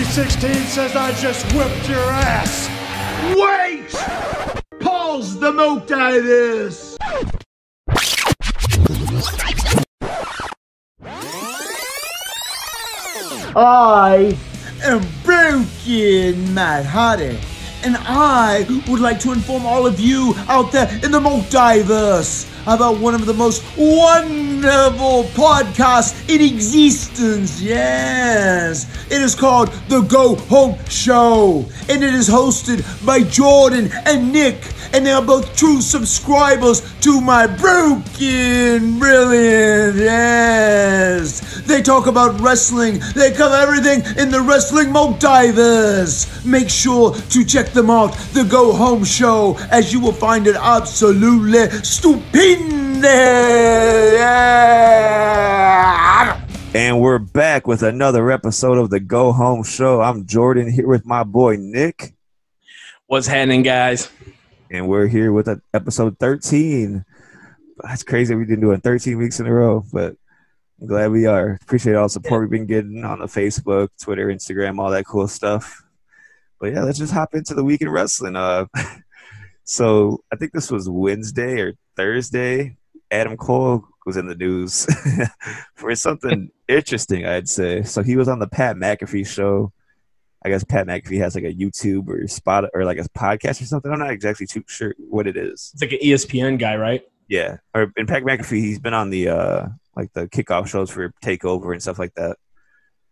3.16 says I just whipped your ass. Wait! Pause the motives! I am Broken Matt Hardy, and I would like to inform all of you out there in the multiverse about one of the most wonderful podcasts in existence. Yes, it is called The Go Home Show, and it is hosted by Jordan and Nick, and they are both true subscribers to my Broken Brilliant. Yes, they talk about wrestling, they cover everything in the wrestling multiverse. Make sure to check them out, The Go Home Show, as you will find it absolutely stupendous. And we're back with another episode of the Go Home Show. I'm Jordan here with my boy Nick, What's happening, guys? And we're here with episode 13. That's crazy. We didn't do it 13 weeks in a row, but I'm glad we are. Appreciate all the support we've been getting on the Facebook, Twitter, Instagram, all that cool stuff. But yeah, let's just hop into the week in wrestling. Uh, so I think this was Wednesday or Thursday. Adam Cole was in the news for something interesting, I'd say. So he was on the Pat McAfee show. I guess Pat McAfee has like a YouTube or spot or like a podcast or something. I'm not exactly too sure what it is. It's like an ESPN guy, right? Yeah, or in Pat McAfee, he's been on the uh like the kickoff shows for Takeover and stuff like that.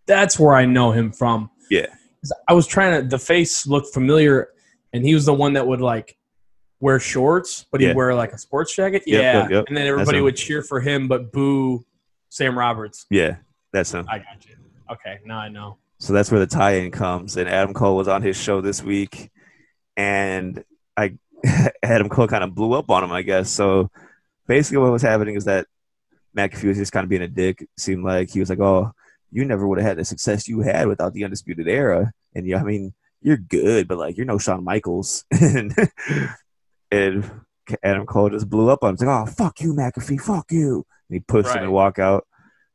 That's where I know him from. Yeah. I was trying to. The face looked familiar, and he was the one that would like wear shorts, but he'd Yeah. wear like a sports jacket. Yep, yeah, yep, yep. and then everybody would cheer for him, but boo Sam Roberts. yeah, that's him. I got you. Okay, now I know. So that's where the tie-in comes. And Adam Cole was on his show this week, and I Adam Cole kind of blew up on him, I guess. So basically, what was happening is that McAfee was just kind of being a dick. It seemed like he was like, "Oh, you never would have had the success you had without the Undisputed Era." And yeah, I mean, you're good, but like you're no Shawn Michaels. and and Adam Cole just blew up on him. He's like, "Oh, fuck you, McAfee, fuck you!" And he pushed him Right. and walk out.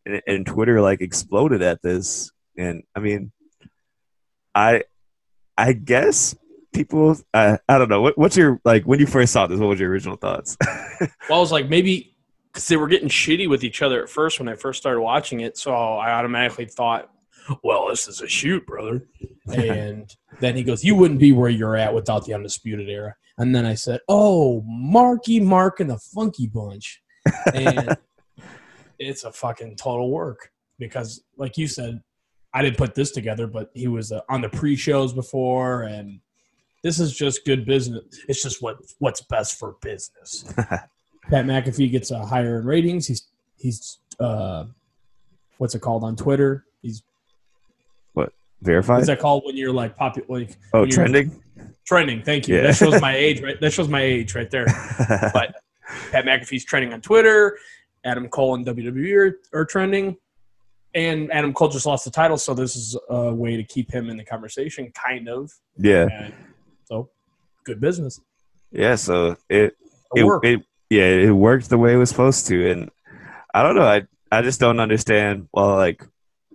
And, and Twitter like exploded at this. And I mean, I I guess people I I don't know. What, what's your like when you first saw this? What was your original thoughts? Well, I was like maybe because they were getting shitty with each other at first when I first started watching it, so I automatically thought, "Well, this is a shoot, brother." And then he goes, "You wouldn't be where you're at without the undisputed era." And then I said, "Oh, Marky Mark and the Funky Bunch," and it's a fucking total work because, like you said, I didn't put this together, but he was uh, on the pre-shows before, and this is just good business. It's just what what's best for business. Pat McAfee gets a higher in ratings. He's he's uh, what's it called on Twitter? He's what Verified? what's that called when you're like popular? Like, oh, you're trending. Trending. Thank you. Yeah. That shows my age, right? That shows my age right there. But Pat McAfee's trending on Twitter. Adam Cole and WWE are, are trending. And Adam Cole just lost the title, so this is a way to keep him in the conversation, kind of. yeah, And so, good business. yeah. So it It, it, it yeah it worked the way it was supposed to, and I don't know. I I just don't understand. Well, like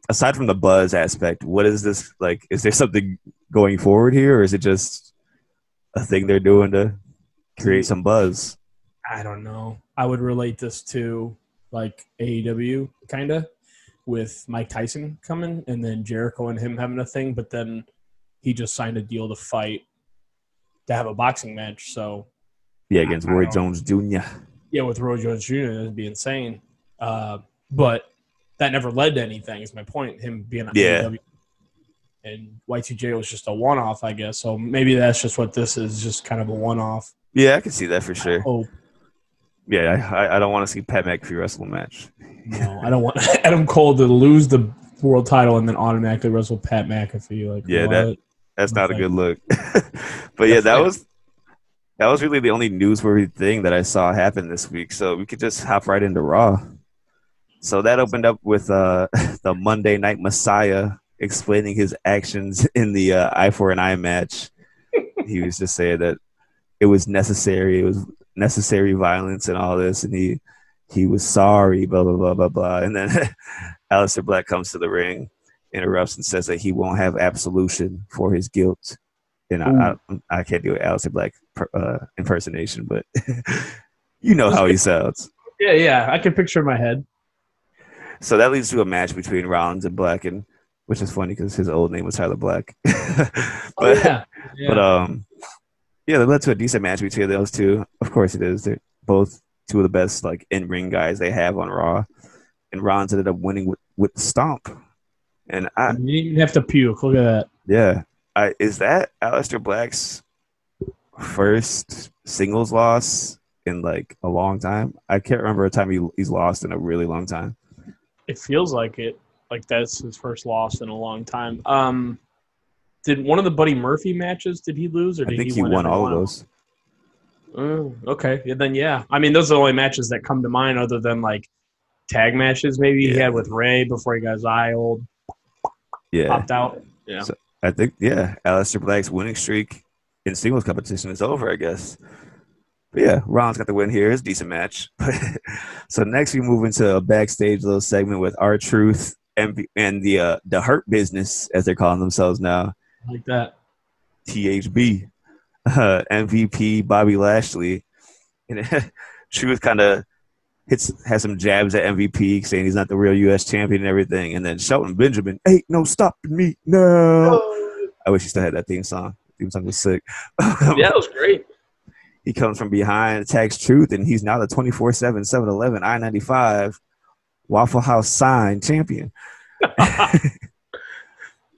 aside from the buzz aspect, what is this like? Is there something going forward here, or is it just a thing they're doing to create some buzz? I don't know. I would relate this to like AEW kind of with Mike Tyson coming and then Jericho and him having a thing, but then he just signed a deal to fight to have a boxing match. So Yeah, against Roy Jones Jr. yeah, with Roy Jones Jr. that'd be insane. Uh, but that never led to anything. Is my point. Him being Yeah. AEW. And Y2J was just a one-off, I guess. So maybe that's just what this is, just kind of a one-off. Yeah, I can see that for sure. Oh Yeah, I, I- I don't want to see Pat McAfee wrestle a match. No, I don't want Adam Cole to lose the world title and then automatically wrestle Pat McAfee. Like, Yeah, what? that- That's not a good look. but yeah, that was that was really the only newsworthy thing that I saw happen this week. So we could just hop right into Raw. So that opened up with uh, the Monday Night Messiah explaining his actions in the uh, Eye for an Eye match. he was just saying that it was necessary. It was necessary violence and all this, and he he was sorry. Blah blah blah blah blah. And then Aleister Black comes to the ring, interrupts, and says that he won't have absolution for his guilt. And I, I, I can't do an Aleister Black per- uh, impersonation, but you know how he sounds. Yeah, yeah. I can picture in my head. So that leads to a match between Rollins and Black, and which is funny because his old name was Tyler Black. but oh, yeah. yeah. but um, yeah, that led to a decent match between those two. Of course, it is. They're both two of the best like in ring guys they have on Raw, and Rollins ended up winning with with the stomp. And I you didn't even have to puke. Look at that. yeah, I is that Aleister Black's first singles loss in like a long time. I can't remember a time he, he's lost in a really long time. It feels like it. Like that's his first loss in a long time. Um, did one of the Buddy Murphy matches? Did he lose, or did I did think he, he win won all of those. Oh, okay. Yeah, then yeah. I mean, those are the only matches that come to mind, other than like tag matches. Maybe he had with Ray before he got his eye old, Yeah, popped out. Yeah. So- I think yeah, Aleister Black's winning streak in singles competition is over, I guess. But yeah, Rollins got the win here. It's a decent match. so next we move into a backstage little segment with R-Truth and and the uh, the Hurt Business as they're calling themselves now, like that. THB, uh, MVP Bobby Lashley, and Truth kind of hits has some jabs at MVP saying he's not the real U.S. champion and everything, and then Shelton Benjamin, ain't no stopping me now. I wish he still had that theme song. Theme song was sick. Yeah, it was great. he comes from behind, attacks Truth, and he's now the 24 7 7 Eleven I 95 Waffle House sign champion.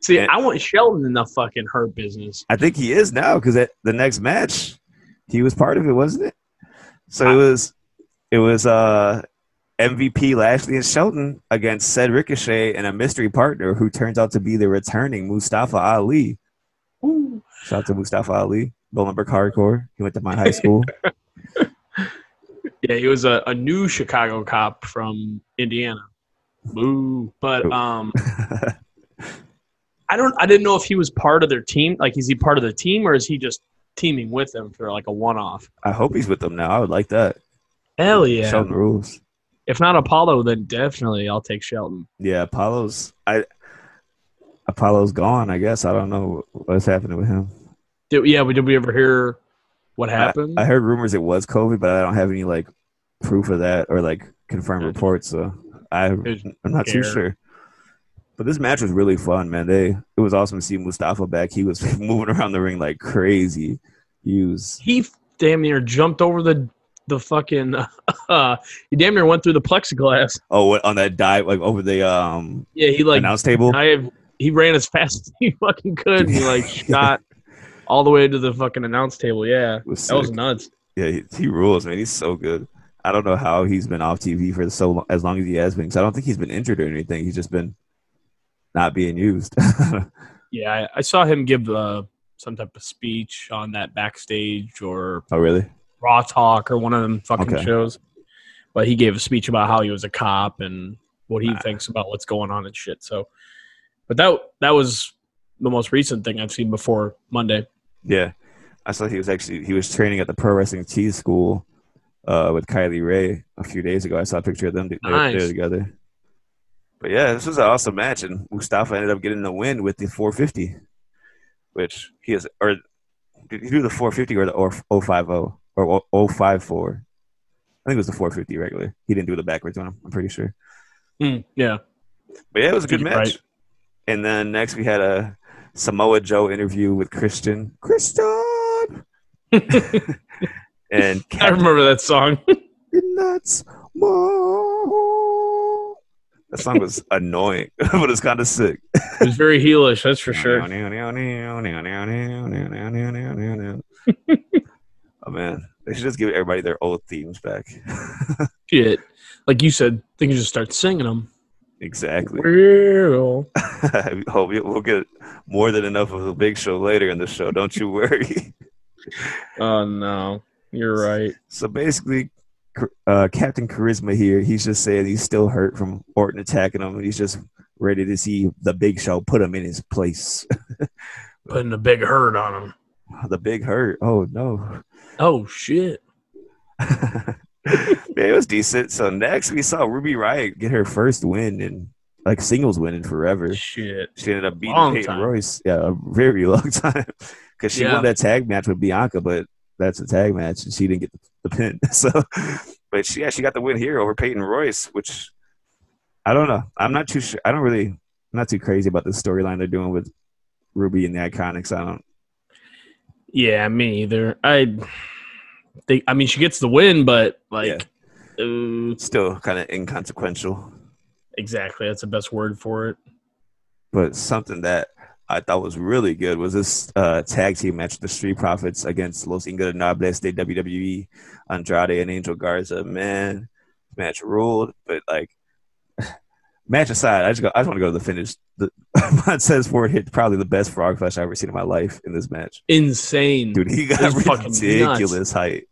See, And- I want Shelton in the fucking hurt business. I think he is now because at the next match, he was part of it, wasn't it? So it was, it was uh, MVP Lashley and Shelton against said Ricochet and a mystery partner who turns out to be the returning Mustafa Ali. Ooh. Shout out to Mustafa Ali, Bolingbrook Hardcore. He went to my high school. Yeah, he was a, a new Chicago cop from Indiana. Boo. But um I don't I didn't know if he was part of their team. Like is he part of the team or is he just teaming with them for like a one off? I hope he's with them now. I would like that. Hell yeah. Shelton rules. If not Apollo, then definitely I'll take Shelton. Yeah, Apollo's I Apollo's gone, I guess. I don't know what's happening with him. Did, yeah, but did we ever hear what happened? I heard rumors it was COVID, but I don't have any like proof of that or like confirmed hmm. reports, so I I'm not too sure. But this match was really fun, man. They it was awesome to see Mustafa back. He was moving around the ring like crazy. He was he damn near jumped over the the fucking uh, he damn near went through the plexiglass. oh what, on that dive like over the um Yeah, he like announce table. I have, he ran as fast as he fucking could. And he like shot all the way to the fucking announce table. Yeah, was that was nuts. Yeah, he, he rules, man. He's so good. I don't know how he's been off TV for so long, as long as he has been. 'cause I don't think he's been injured or anything. He's just been not being used. Yeah, I, I saw him give uh, some type of speech on that backstage or oh, really? Raw Talk or one of them fucking Okay. shows. But he gave a speech about how he was a cop and what he Ah. thinks about what's going on and shit. So, but that that was the most recent thing I've seen before Monday. Yeah, I saw he was actually he was training at the pro wrestling T school uh, with Kylie Rae a few days ago. I saw a picture of them Nice. together. But yeah, this was an awesome match, and Mustafa ended up getting the win with the 450, which he is. Or did he do the 450 or the or 050 or 054? I think it was the 450 regular. He didn't do the backwards one. I'm pretty sure. Hmm, yeah, But yeah, it was a good Right. match. And then next we had a Samoa Joe interview with Christian. Christian! and I remember that song. Nuts. Mo. That song was annoying, but it's kind of sick. it was very heelish, that's for sure. oh man, they should just give everybody their old themes back. Shit, like you said, they can just start singing them. exactly. Hope you- we'll get more than enough of the big show later in the show. Don't you worry. oh no, you're right. So basically, uh, Captain Charisma here, he's just saying he's still hurt from Orton attacking him, he's just ready to see the Big Show put him in his place. Putting a big hurt on him. the big hurt. Oh no. Oh shit. Man, it was decent. So next we saw Ruby Riott get her first win in like singles win in forever. Shit. She ended up beating Long Peyton time. Royce. Yeah, a very long time. Because she Yeah. won that tag match with Bianca, but that's a tag match and she didn't get the, the pin. So but she yeah, she got the win here over Peyton Royce, which I don't know. I'm not too sure. I don't really I'm not too crazy about the storyline they're doing with Ruby and the Iconics. I don't Yeah, me either. I think. I mean, she gets the win, but like, uh, still kind of inconsequential. exactly. That's the best word for it. but something that I thought was really good was this uh, tag team match, the Street Profits against Los Ingobernables de WWE, Andrade and Angel Garza. Man, match ruled, but like match aside, I just go, I just want to go to the finish. The Montez Ford hit probably the best frog splash I've ever seen in my life in this match, Insane. dude. He got It was fucking ridiculous height,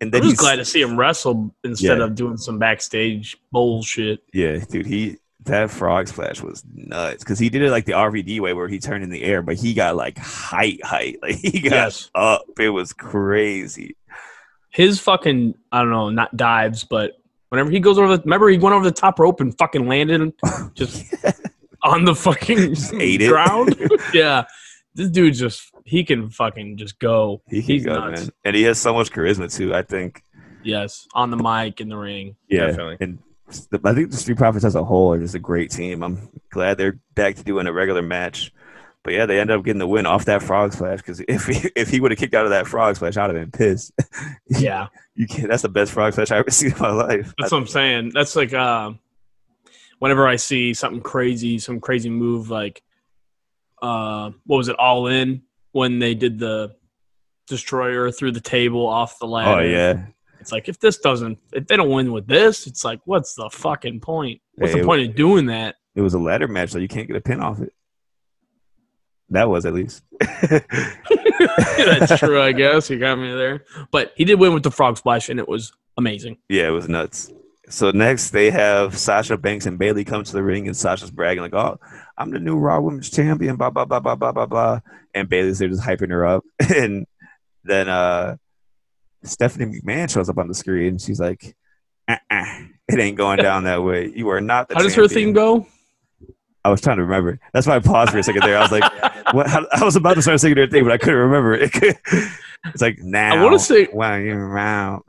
and I'm then just he's glad to see him wrestle instead Yeah. of doing some backstage bullshit. Yeah, dude, he that frog splash was nuts because he did it like the RVD way where he turned in the air, but he got like height, height, like he got Yes. up. It was crazy. His fucking I don't know, not dives, but whenever he goes over the remember he went over the top rope and fucking landed just on the fucking ate ground. yeah. This dude just he can fucking just go. He can He's go, nuts. man, and he has so much charisma too. I think, Yes. On the mic in the ring. yeah, Definitely. and the, I think the Street Profits as a whole are just a great team. I'm glad they're back to doing a regular match. But yeah, they ended up getting the win off that frog splash because if he, if he would have kicked out of that frog splash, I'd have been pissed. Yeah. you can't. That's the best frog splash I've ever seen in my life. That's what I'm saying. That's like uh, whenever I see something crazy, some crazy move like uh, what was it, all in when they did the destroyer through the table off the ladder. oh yeah, It's like if this doesn't if they don't win with this, it's like what's the fucking point? What's Hey, the point of doing that? it was a ladder match, so you can't get a pin off it. That was at least. That's true, I guess. You got me there. But he did win with the frog splash and it was amazing. Yeah, it was nuts. So next they have Sasha Banks and Bayley come to the ring, and Sasha's bragging like, "Oh, I'm the new Raw Women's Champion." Blah blah blah blah blah blah blah. And Bayley's there just hyping her up, and then uh Stephanie McMahon shows up on the screen. And she's like, uh-uh, "It ain't going down that way. You are not the." How does her champion." thing go? I was trying to remember. That's why I paused for a second there. I was like, "What?" How, I was about to start singing her thing, but I couldn't remember it. it's like now. I wanna say- "Wow, you're around."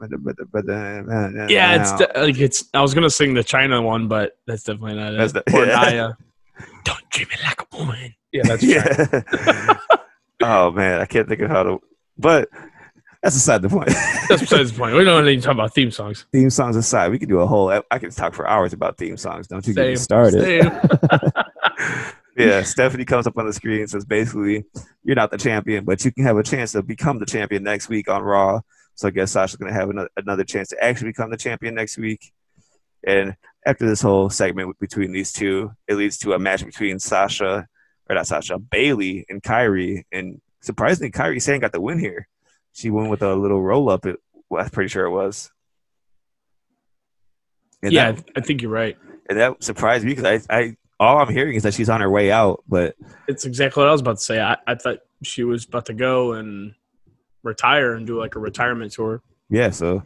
Yeah, it's de- like it's. I was gonna sing the Chyna one, but that's definitely not it. That's the- or yeah. Naya. Don't treat me like a woman. Yeah, that's Chyna. yeah. oh man, I can't think of how to. But that's aside the point. That's besides the point. We don't need to talk about theme songs. theme songs aside, we could do a whole. I could talk for hours about theme songs. Don't you get me started? Same. yeah, Stephanie comes up on the screen and says basically, "You're not the champion, but you can have a chance to become the champion next week on Raw." So I guess Sasha's gonna have another, another chance to actually become the champion next week. And after this whole segment between these two, it leads to a match between Sasha, or not Sasha, Bayley and Kairi. And surprisingly, Kairi Sane got the win here. She went with a little roll up. It, well, I'm pretty sure it was. And yeah, that, I think you're right. and that surprised me because I, I, all I'm hearing is that she's on her way out, but It's exactly what I was about to say. I, I thought she was about to go and retire and do like a retirement tour. Yeah, so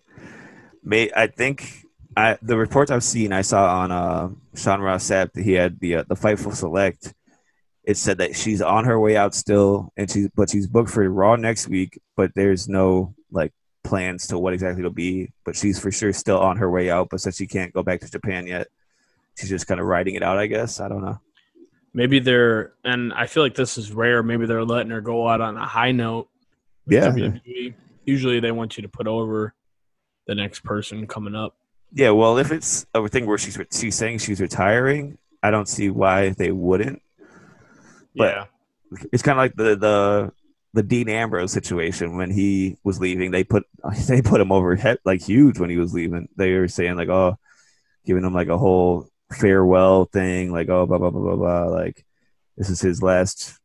may I think I the reports I've seen I saw on uh Sean Ross Sapp that he had the uh, the Fightful Select. It said that she's on her way out still, and she's but she's booked for Raw next week, but there's no like plans to what exactly it'll be. But she's for sure still on her way out, but since she can't go back to Japan yet, she's just kind of riding it out. I guess I don't know. Maybe they're, and I feel like this is rare. Maybe they're letting her go out on a high note. Yeah. WWE. Usually they want you to put over the next person coming up. Yeah, well, if it's a thing where she's she's saying she's retiring, I don't see why they wouldn't. But- yeah. it's kind of like the the the Dean Ambrose situation when he was leaving. They put they put him over head like huge when he was leaving. They were saying like, oh, giving him like a whole farewell thing, like oh blah blah blah blah blah. Like this is his last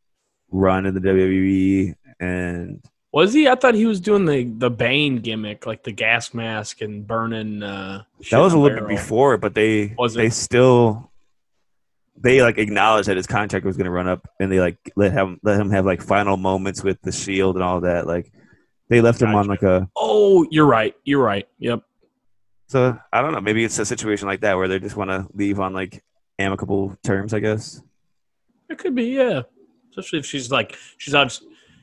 run in the WWE, and Was he? I thought he was doing the the Bane gimmick, like the gas mask and burning. Uh, shit that was a little bit before. But they Was it? they still they like acknowledged that his contract was going to run up, and they like let him let him have like final moments with the Shield and all that. Like they left him on like a. Oh, you're right. You're right. Yep. So I don't know. Maybe it's a situation like that where they just want to leave on like amicable terms. I guess. It could be, yeah. Especially if she's like she's out.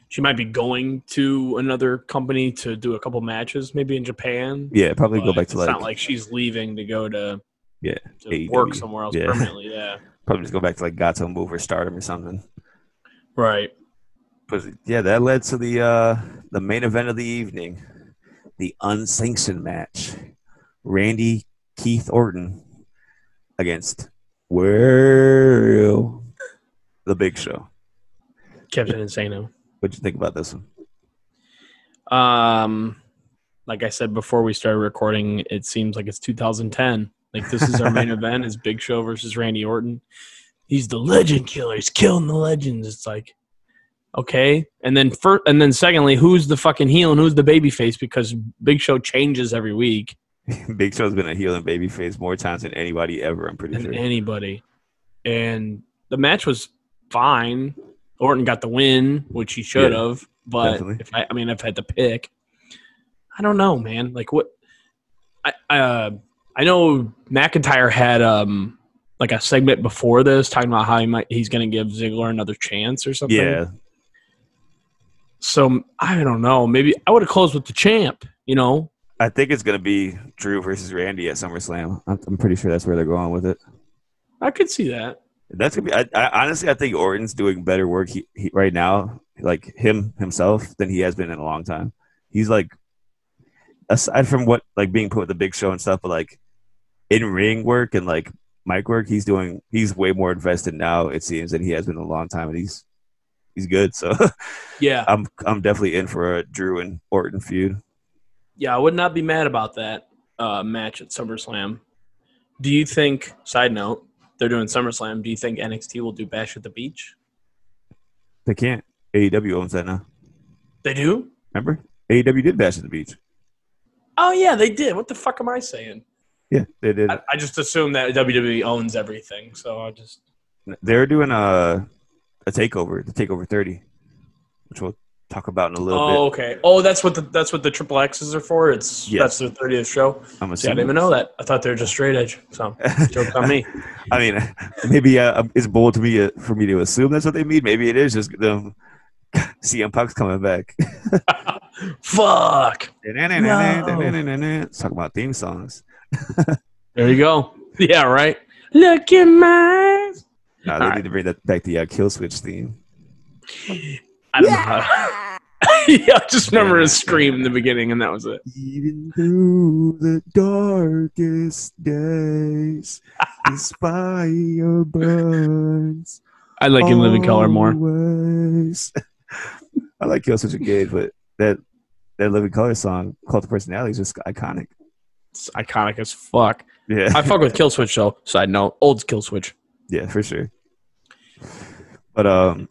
She might be going to another company to do a couple matches, maybe in Japan. Yeah, probably go back to it's like, not like she's leaving to go to Yeah, to AEW. work somewhere else Yeah. permanently. Yeah, probably just go back to like Gatoh Move or Stardom or something. right. But yeah, that led to the uh the main event of the evening, the unsanctioned match. Randy Keith Orton against World the Big Show. Captain Insano. What'd you think about this one? Um, like I said before we started recording, it seems like it's 2010. Like this is our main event: is Big Show versus Randy Orton. He's the legend killer. He's killing the legends. It's like, okay. And then first, and then secondly, who's the fucking heel and who's the baby face? Because Big Show changes every week Big Show's been a heel and babyface more times than anybody ever. I'm pretty than sure. anybody. And the match was fine. Orton got the win, which he should Yeah, have. But definitely. if I, I mean, I've had to pick. I don't know, man. Like what? I uh, I know McIntyre had um like a segment before this talking about how he might he's going to give Ziggler another chance or something. Yeah, So I don't know. Maybe I would have closed with the champ. You know, I think it's gonna be Drew versus Randy at SummerSlam. I'm, I'm pretty sure that's where they're going with it. I could see that. That's gonna be. I, I honestly, I think Orton's doing better work he, he, right now, like him himself, than he has been in a long time. He's like, aside from what like being put with the Big Show and stuff, but like in ring work and like mic work, he's doing. He's way more invested now. It seems than he has been in a long time, and he's he's good. So Yeah, I'm I'm definitely in for a Drew and Orton feud. yeah. I would not be mad about that uh, match at SummerSlam. Do you think? Side note: They're doing SummerSlam. Do you think NXT will do Bash at the Beach? They can't. AEW owns that now. They do. Remember, AEW did Bash at the Beach. Oh yeah, they did. What the fuck am I saying? Yeah, they did. I, I just assume that WWE owns everything, so I just They're doing a a takeover, the takeover thirty, which we'll talk about in a little bit. Oh, okay. Oh, that's what the that's what the triple X's are for. It's Yes. that's their thirtieth show. I'm See, I didn't even know that. I thought they were just straight edge. So joke's on me. I mean, maybe uh, it's bold to me uh, for me to assume that's what they mean. Maybe it is just them. CM Punk's coming back. Fuck. Let's talk about theme songs. There you go. Yeah, right. Look in my eyes. No, they All need right. to bring that back the uh, Killswitch theme. I don't know. How yeah, I just remember a scream in the beginning, and that was it. Even through the darkest days, the fire burns. I like in living color more. I like Killswitch Engage, but that that Living Color song, Cult of Personality, is just iconic. It's iconic as fuck. Yeah, I fuck with Killswitch though. Side note, old Killswitch. yeah, for sure. But um,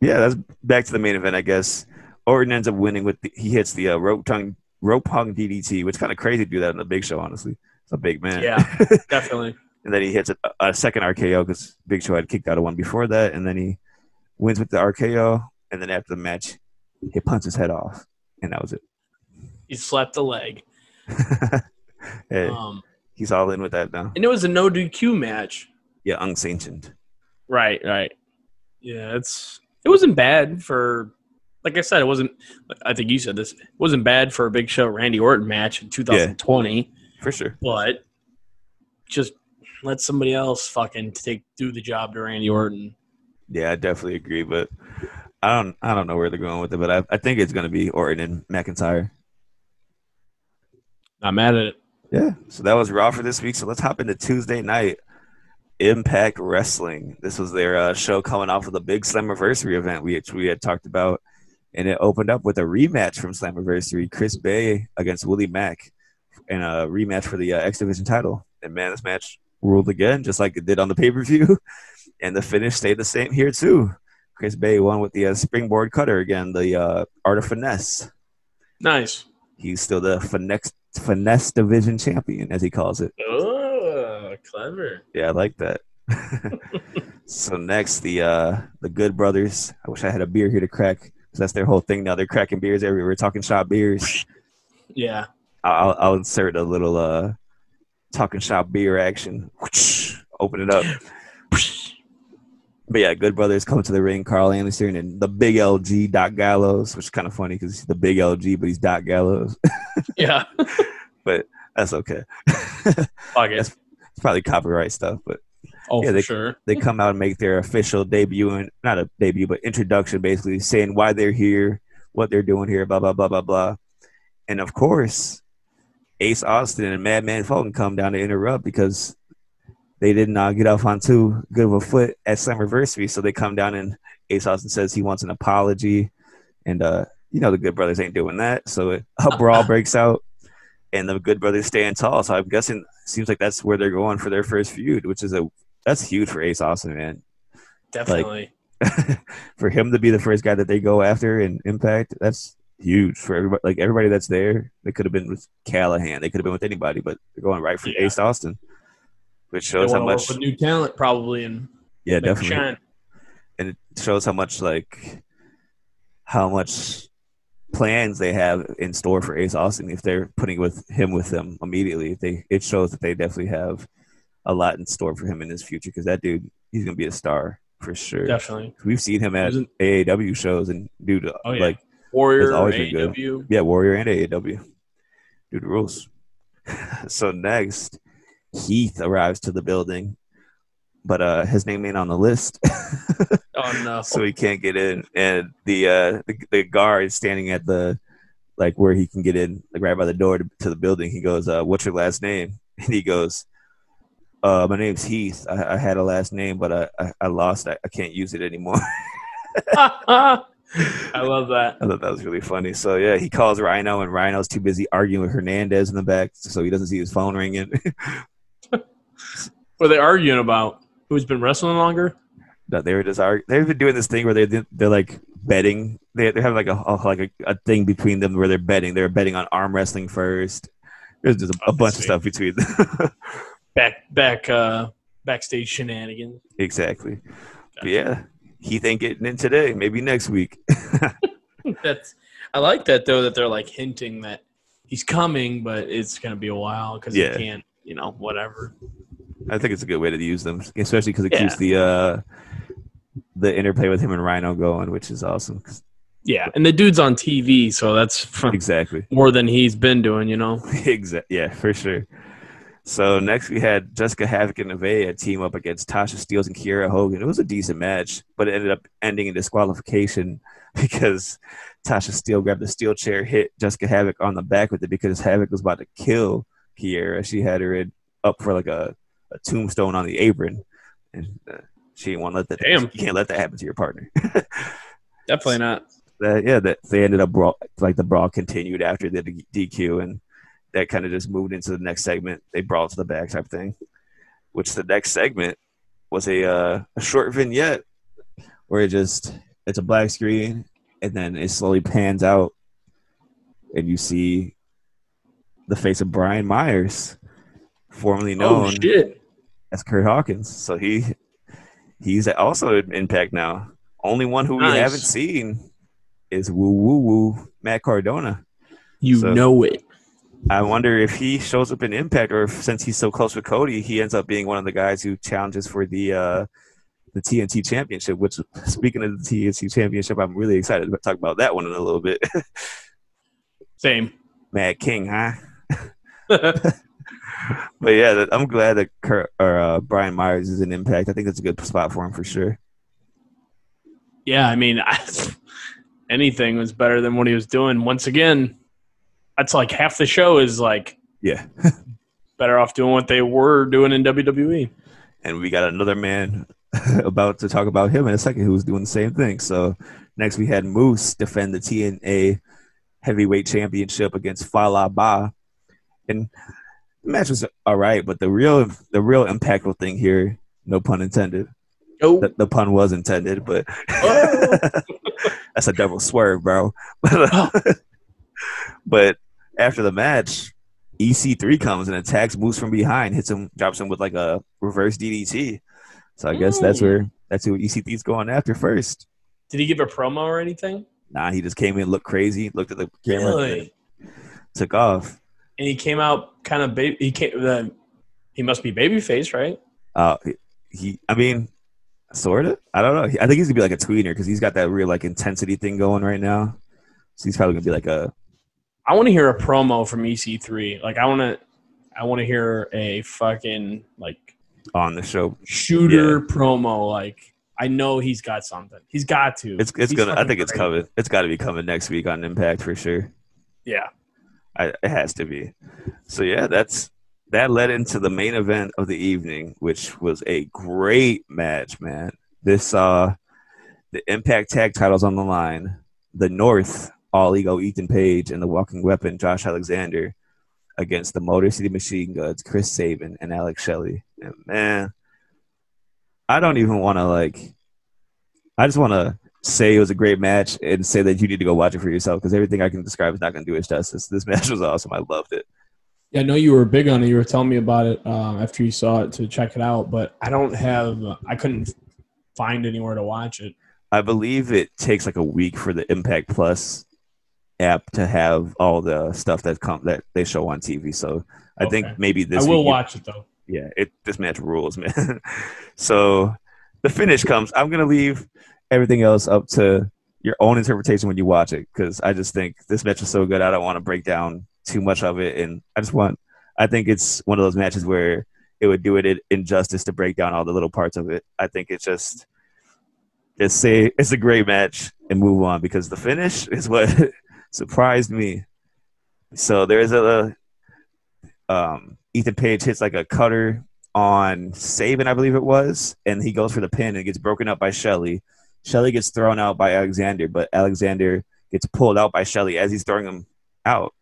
yeah, that's back to the main event, I guess. Orton ends up winning with the, he hits the uh, rope tongue rope hung DDT, which kind of crazy to do that in the Big Show. Honestly, it's a big man. Yeah. Definitely. and then he hits a, a second RKO because Big Show had kicked out of one before that, and then he wins with the RKO, and then after the match, he punts his head off, and that was it. He slapped the leg. Hey, Um, he's all in with that now. and it was a no DQ match. Yeah, unsanctioned. Right, right. Yeah, it's it wasn't bad for like I said, it wasn't I think you said this. It wasn't bad for a big show Randy Orton match in 2020, For sure. but just let somebody else fucking take do the job to Randy Orton. Yeah, I definitely agree, but I don't I don't know where they're going with it, but I, I think it's gonna be Orton and McIntyre. Not mad at it. Yeah. So that was Raw for this week. So let's hop into Tuesday night. Impact Wrestling. This was their uh, show coming off of the big Slammiversary event we we had talked about, and it opened up with a rematch from Slammiversary. Chris Bey against Willie Mack, and a rematch for the uh, X Division title. And man, this match ruled again, just like it did on the pay per view, and the finish stayed the same here too. Chris Bey won with the uh, springboard cutter again, the uh, art of finesse. Nice. He's still the finesse finesse division champion, as he calls it. Oh, clever. Yeah, I like that. so next, the uh the Good Brothers. I wish I had a beer here to crack because that's their whole thing now. They're cracking beers everywhere. Talking shop beers. Yeah. I'll, I'll insert a little uh talking shop beer action. Open it up. But yeah, Good Brothers come to the ring. Karl Anderson and the big LG Doc Gallows, which is kind of funny because he's the big LG, but he's Doc Gallows. Yeah. but that's okay. Fuck it. It's probably copyright stuff, but Oh, yeah, for they- sure. they come out and make their official debut and not a debut, but introduction, basically saying why they're here, what they're doing here, blah blah blah blah blah. And of course, Ace Austin and Madman Fulton come down to interrupt because they did not get off on too good of a foot at Slammiversary. So they come down and Ace Austin says he wants an apology, and uh, you know the Good Brothers ain't doing that. So a brawl breaks out, and the Good Brothers stand tall. So I'm guessing seems like that's where they're going for their first feud, which is a that's huge for Ace Austin, man. Definitely. for him to be the first guy that they go after in Impact, that's huge for everybody. Like everybody that's there, they could have been with Callihan, they could have been with anybody, but they're going right for Yeah. Ace Austin, which shows how want to work much. new talent probably and Yeah, definitely, and it shows how much like how much plans they have in store for Ace Austin if they're putting with him with them immediately. They it shows that they definitely have a lot in store for him in his future because that dude he's gonna be a star for sure. Definitely. We've seen him at Wasn't- AAW shows and dude, Oh, yeah. like Warrior, always been good. Yeah, Warrior and AAW, dude rules. so next, Heath arrives to the building, but uh, his name ain't on the list, Oh no. so he can't get in. And the uh, the, the guard standing at the like where he can get in, like right by the door to, to the building. He goes, uh, "What's your last name?" And he goes, uh, "My name's Heath. I, I had a last name, but I I, I lost. I, I can't use it anymore." I love that. I thought that was really funny. So yeah, he calls Rhino, and Rhino's too busy arguing with Hernandez in the back, so he doesn't see his phone ringing. What are they arguing about? Who's been wrestling longer? that they were just arg- they've been doing this thing where they they're like betting. They they have like a like a, a thing between them where they're betting. They're betting on arm wrestling first. There's just a, a bunch of stuff between them. Back back uh backstage shenanigans. exactly. But yeah, Heath ain't getting in today. Maybe next week. That's I like that though that they're like hinting that he's coming, but it's gonna be a while because Yeah. he can't, you know, whatever. I think it's a good way to use them, especially because it Yeah. keeps the uh the interplay with him and Rhino going, which is awesome. Yeah, and the dude's on TV, so that's fun. Exactly. more than he's been doing, you know. exactly. Yeah, for sure. So next we had Jessicka Havok and Nevaeh team up against Tasha Steelz and Kiera Hogan. It was a decent match, but it ended up ending in disqualification because Tasha Steelz grabbed the steel chair, hit Jessicka Havok on the back with it because Havok was about to kill Kiera. She had her in, up for like a, a tombstone on the apron, and uh, she didn't want to let that. Damn. You can't let that happen to your partner. Definitely not. that yeah, that they ended up brawl like the brawl continued after the DQ, and that kind of just moved into the next segment. They brawled to the back type thing, which the next segment was a uh, a short vignette where it just it's a black screen and then it slowly pans out, and you see the face of Brian Myers, formerly known Oh as Kurt Hawkins. So he he's also in Impact now. Only one who we haven't seen is Woo Woo Woo Matt Cardona. You So- know it. I wonder if he shows up in Impact, or if since he's so close with Cody, he ends up being one of the guys who challenges for the uh, the TNT Championship. Which, speaking of the TNT Championship, I'm really excited to talk about that one in a little bit. Same. Mad King, huh? But yeah, I'm glad that Kurt, or uh, Brian Myers is in Impact. I think that's a good spot for him for sure. yeah, I mean, anything was better than what he was doing. Once again, that's like half the show is like Yeah. better off doing what they were doing in. WWE. and we got another man about to talk about him in a second who's doing the same thing. So next we had Moose defend the TNA heavyweight championship against Fallah Bahh. And the match was all right, but the real the real impactful thing here, no pun intended. Oh, The, the pun was intended, but Oh. that's a double swerve, bro. but after the match, EC3 comes and attacks Moose from behind, hits him, drops him with like a reverse DDT. So I guess that's Mm. where that's who EC3's going after first. Did he give a promo or anything? Nah, he just came in, looked crazy, looked at the camera, Really? took off. And he came out kind of baby. He came. The, he must be babyface, right? Uh, he, I mean, sort of. I don't know. I think he's gonna be like a tweener because he's got that real like intensity thing going right now. So he's probably gonna be like a I want to hear a promo from EC3. Like I want to. I want to hear a fucking like on the show. shooter promo. Like I know he's got something. He's got to. It's it's He's gonna. I think it's coming. It's got to be coming next week on Impact for sure. Yeah. I, it has to be. So yeah, that's that led into the main event of the evening, which was a great match, man. This saw the Impact Tag titles on the line. The North All Ego Ethan Page and the Walking Weapon Josh Alexander against the Motor City Machine Guns Chris Sabin and Alex Shelley. And man, I don't even want to like. I just want to say it was a great match and say that you need to go watch it for yourself because everything I can describe is not going to do it justice. This match was awesome. I loved it. Yeah, I know you were big on it. You were telling me about it uh, after you saw it to check it out, but I don't have. I couldn't find anywhere to watch it. I believe it takes like a week for the Impact Plus app to have all the stuff that come that they show on TV. So I Okay. think maybe this I will week- watch it though. yeah, it this match rules, man. so the finish comes. I'm gonna leave everything else up to your own interpretation when you watch it because I just think this match is so good. I don't want to break down too much of it, and I just want. I think it's one of those matches where it would do it injustice to break down all the little parts of it. I think it's just just say it's a great match and move on because the finish is what surprised me. So there's a um, Ethan Page hits like a cutter on Sabin, I believe it was, and he goes for the pin and gets broken up by Shelley. Shelley gets thrown out by Alexander, but Alexander gets pulled out by Shelley as he's throwing him out.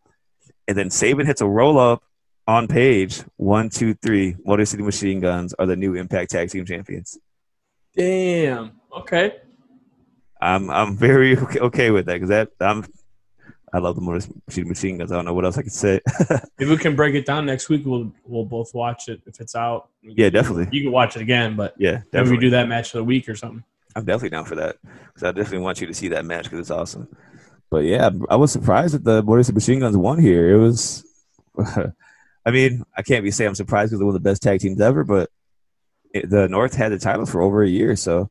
And then Sabin hits a roll up on Page. One, two, three. Motor City Machine Guns are the new Impact Tag Team Champions. Damn. Okay. I'm I'm very okay, okay with that because that I'm I love the Motor City Machine Guns. I don't know what else I could say. Maybe we can break it down next week. We'll we'll both watch it if it's out. yeah, definitely. You can watch it again, but Yeah, maybe we do that match of the week or something. I'm definitely down for that because I definitely want you to see that match because it's awesome. But yeah, I was surprised that the City Machine Guns won here. It was, I mean, I can't be saying I'm surprised because they're one of the best tag teams ever, but it, the North had the titles for over a year, so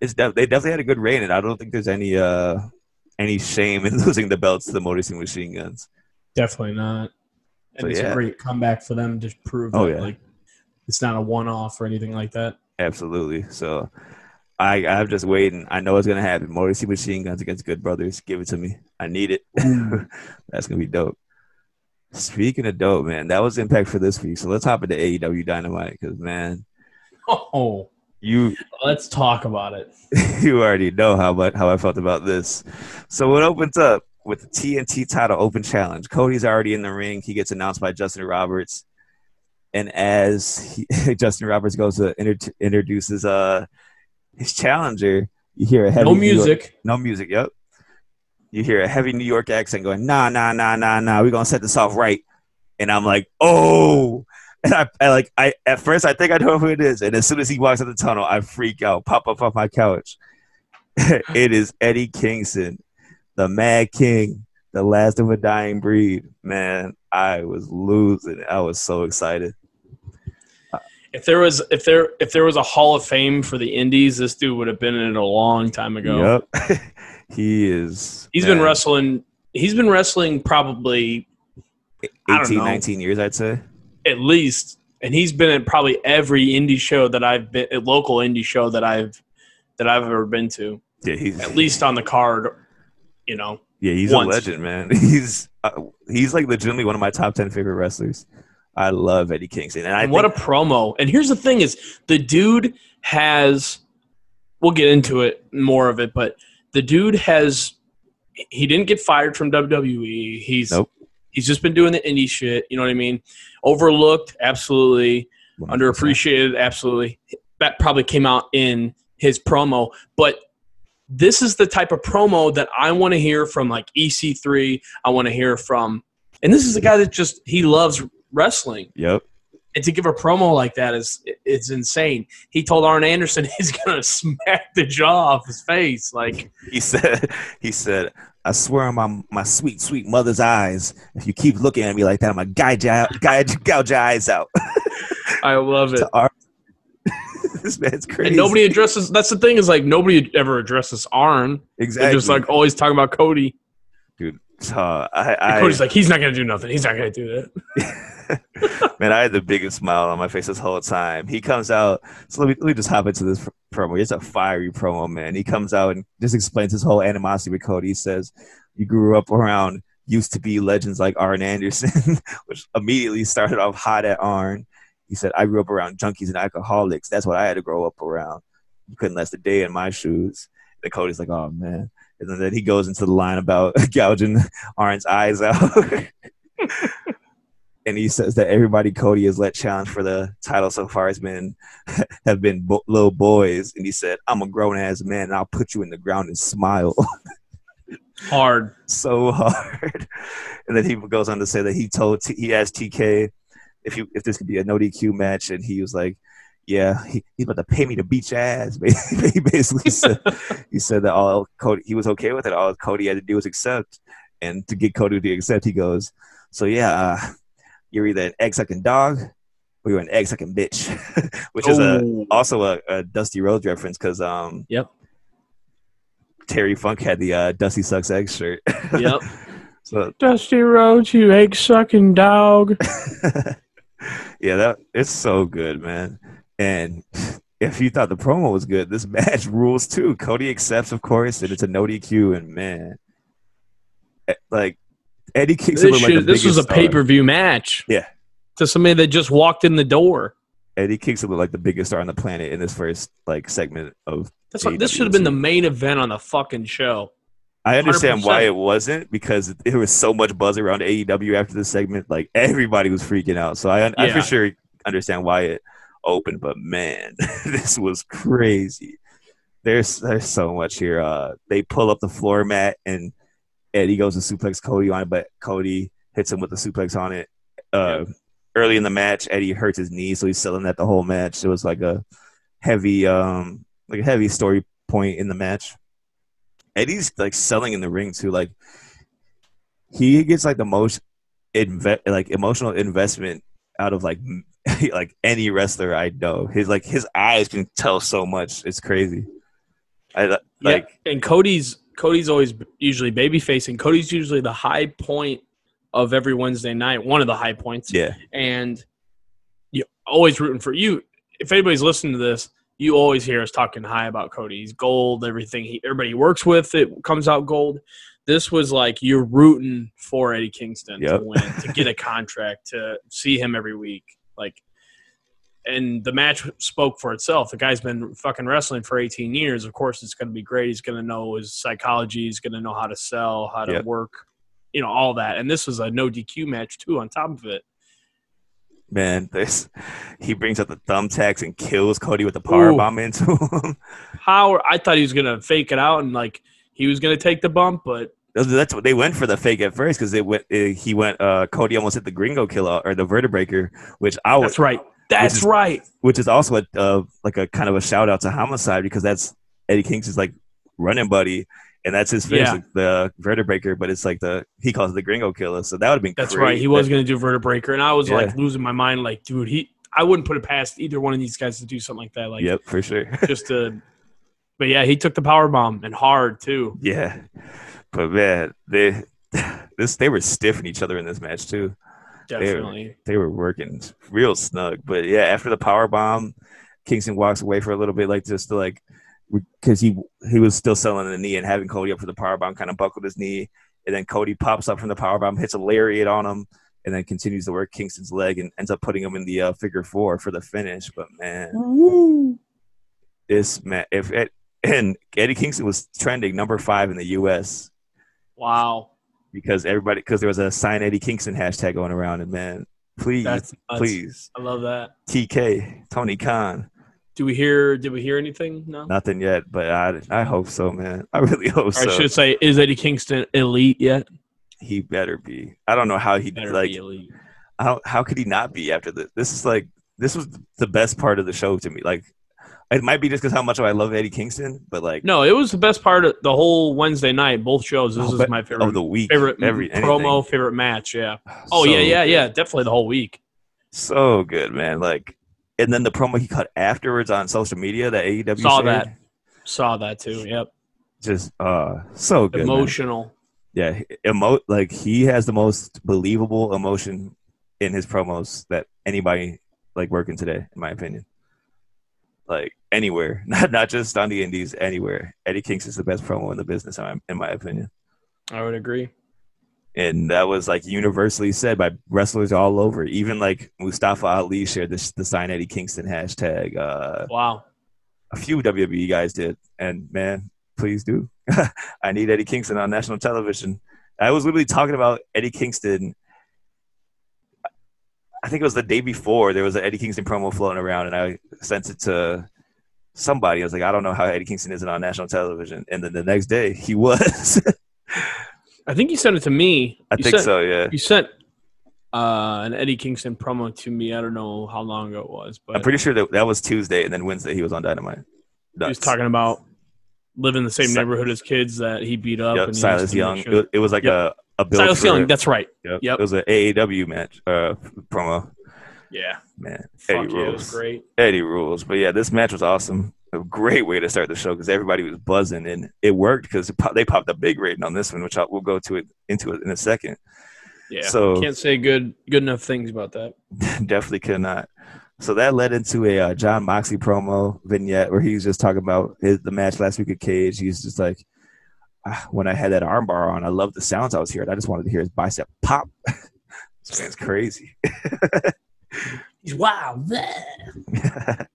it's they definitely had a good reign, and I don't think there's any uh any shame in losing the belts to the City Machine Guns. Definitely not. And So, it's yeah. a great comeback for them to prove Oh, that yeah. like it's not a one off or anything like that. Absolutely. So I I'm just waiting. I know it's gonna happen. Motor City Machine Guns against Good Brothers. Give it to me. I need it. That's gonna be dope. Speaking of dope, man, that was impact for this week. So let's hop into AEW Dynamite because man, Oh, you let's talk about it. you already know how much how I felt about this. So it opens up with the TNT title open challenge. Cody's already in the ring. He gets announced by Justin Roberts, and as he, Justin Roberts goes to inter- introduces uh his challenger, you hear a heavy No New York- music. no music. Yep. You hear a heavy New York accent going, nah, nah, nah, nah, nah. We're gonna set this off right. And I'm like, oh. And I, I like I at first I think I know who it is. And as soon as he walks out the tunnel, I freak out, pop up off my couch. it is Eddie Kingston, the Mad King, the last of a dying breed. Man, I was losing. I was so excited. If there was if there if there was a Hall of Fame for the Indies, this dude would have been in it a long time ago. Yep. he is He's been wrestling. He's been wrestling probably 18, don't know. 19 years, I'd say. at least, and he's been at probably every indie show that I've been, a local indie show that I've that I've ever been to. Yeah, he's At least on the card, you know. Yeah, he's once. a legend, man. He's uh, he's like legitimately one of my top ten favorite wrestlers. I love Eddie Kingston, and I And what a promo! And here's the thing: is the dude has. We'll get into it more of it, but the dude has. He didn't get fired from WWE. He's Nope. he's just been doing the indie shit. You know what I mean? Overlooked, absolutely. 100%. underappreciated absolutely that probably came out in his promo but this is the type of promo that i want to hear from like ec3 i want to hear from and this is a guy that just he loves wrestling Yep. and to give a promo like that is it's insane. He told Arn Anderson he's gonna smack the jaw off his face. Like He said, he said, I swear on my my sweet, sweet mother's eyes, if you keep looking at me like that, I'm gonna gouge, your- gouge, gouge your eyes out. I love it. Arn. this man's crazy. And nobody addresses. That's the thing is like nobody ever addresses Arn. exactly. They're just like oh, always talking about Cody. Uh, I, I, Cody's like he's not gonna do nothing. He's not gonna do that. man, I had the biggest smile on my face this whole time. He comes out. So let me, let me just hop into this pr- promo. It's a fiery promo, man. He comes out and just explains his whole animosity with Cody. He says, "You grew up around used to be legends like Arn Anderson, which immediately started off hot at Arn." He said, "I grew up around junkies and alcoholics. That's what I had to grow up around. You couldn't last a day in my shoes." And Cody's like, "Oh man." And then he goes into the line about gouging Arn's eyes out. and he says that everybody Cody has let challenge for the title so far has been have been bo- little boys, and he said, "I'm a grown ass man, and I'll put you in the ground and smile Hard. so hard." And then he goes on to say that he told T- he asked TK if you if this could be a no DQ match, and he was like. Yeah, he, he's about to pay me to beat your ass. he basically said he said that all Cody he was okay with it. All Cody had to do was accept, and to get Cody to accept, he goes, "So yeah, uh, you're either an egg sucking dog or you're an egg sucking bitch," which is a Oh. also a, a Dusty Rhodes reference because um Yep. Terry Funk had the uh, Dusty sucks egg shirt. Yep. so Dusty Rhodes, you egg sucking dog. yeah, that it's so good, man. And if you thought the promo was good, this match rules too. Cody accepts, of course, and it's a no DQ. And man, eh, like Eddie kicks him This, like the should- this was a pay per view match. Yeah. To somebody that just walked in the door. Eddie kicks him like the biggest star on the planet in this first like segment of. That's what, this should have been the main event on the fucking show. I understand 100%. why it wasn't because there was so much buzz around AEW after the segment. Like everybody was freaking out, so I, I Yeah. for sure understand why it opened. But man, this was crazy. There's there's so much here. Uh, they pull up the floor mat and Eddie goes to suplex Cody on it, but Cody hits him with the suplex on it. Uh, Early in the match, Eddie hurts his knee, so he's selling that the whole match. It was like a heavy, um, like a heavy story point in the match. Eddie's like selling in the ring too. Like he gets like the most inve- like emotional investment out of like m- like any wrestler I know. His like his eyes can tell so much. It's crazy. I like yeah. And Cody's Cody's always usually baby facing. Cody's usually the high point of every Wednesday night, one of the high points. yeah. And you always rooting for you. If anybody's listening to this, you always hear us talking high about Cody. He's gold, everything he everybody he works with, it comes out gold. This was like you're rooting for Eddie Kingston Yep. to win, to get a contract, to see him every week. Like and the match spoke for itself. The guy's been fucking wrestling for 18 years. Of course, it's going to be great. He's going to know his psychology. He's going to know how to sell, how to Yep. work, you know, all that. And this was a no DQ match too. On top of it, Man, this he brings up the thumbtacks and kills Cody with the power Ooh. bomb into him. how I thought he was going to fake it out and like he was going to take the bump, but That's what they went for the fake at first because they went. Uh, he went. Uh, Cody almost hit the Gringo killer or the Vertebreaker, which I was that's right. That's is- right. which is also a uh, like a kind of a shout out to Homicide because that's Eddie Kingston's like running buddy, and that's his finish, Yeah. like, the Vertebreaker. But it's like the he calls it the Gringo Killer, so that would have been That's great. right. He was going to do Vertebreaker, and I was Yeah. like losing my mind. Like, dude, he. I wouldn't put it past either one of these guys to do something like that. Like, yep, for sure. just to. But yeah, he took the power bomb and hard too. yeah, but man, they this they were stiffing each other in this match too. Definitely. They were working real snug. But yeah, after the power bomb, Kingston walks away for a little bit, like just to like because he he was still selling the knee and having Cody up for the power bomb, kind of buckled his knee, and then Cody pops up from the power bomb, hits a lariat on him, and then continues to work Kingston's leg and ends up putting him in the uh, figure four for the finish. But man, this man, if it, and Eddie Kingston was trending number five in the U.S. Wow. because everybody because there was a sign Eddie Kingston hashtag going around, and man, please, That's please, I love that. TK Tony Khan. Do we hear? Did we hear anything? No. Nothing yet, but I I hope so, man. I really hope Or I should say, is Eddie Kingston elite yet? he better be. I don't know how he Better like. be elite. How how could he not be after this? This is like this was the best part of the show to me. Like, it might be just because how much I love Eddie Kingston, but like, No, it was the best part of the whole Wednesday night. Both shows. This Oh, is my favorite. of the week, favorite every promo, anything. favorite match. Yeah. Oh So yeah, yeah, yeah. Definitely the whole week. so good, man. Like, and then the promo he cut afterwards on social media that AEW Saw shared, that. Saw that too. Yep. just uh, so good. man. Emotional. Yeah, emo like he has the most believable emotion in his promos that anybody like working today, in my opinion. Like anywhere, not not just on the indies, anywhere. Eddie Kingston's the best promo in the business, in my, in my opinion. I would agree. and that was like universally said by wrestlers all over. Even like Mustafa Ali shared this the sign Eddie Kingston hashtag. Uh, Wow. a few WWE guys did, and man, please do. I need Eddie Kingston on national television. I was literally talking about Eddie Kingston. I think it was the day before there was an Eddie Kingston promo floating around, and I sent it to somebody. I was like, I don't know how Eddie Kingston isn't on national television, and then the next day he was. I think you sent it to me. I You think sent- so. Yeah. You sent uh, an Eddie Kingston promo to me. I don't know how long ago it was, but I'm pretty sure that that was Tuesday, and then Wednesday he was on Dynamite. he was talking about living in the same neighborhood as kids that he beat up. Yep, and Silas has to make Young. It, it was like Yep. a a build Silas for- Young. That's right. Yep. Yep. It was an AAW match uh, promo. Yeah. Man, Fuck Eddie yeah, it rules. was great. Eddie rules. But yeah, this match was awesome. A great way to start the show because everybody was buzzing and it worked because they popped a big rating on this one, which I, we'll go to it into it in a second. Yeah. So- can't say good good enough things about that. Definitely could not. So that led into a uh, Jon Moxley promo vignette where he was just talking about his, the match last week at Cage. He's just like, "Ah, when I had that armbar on, I loved the sounds I was hearing. I just wanted to hear his bicep pop. this man's crazy. He's wow. but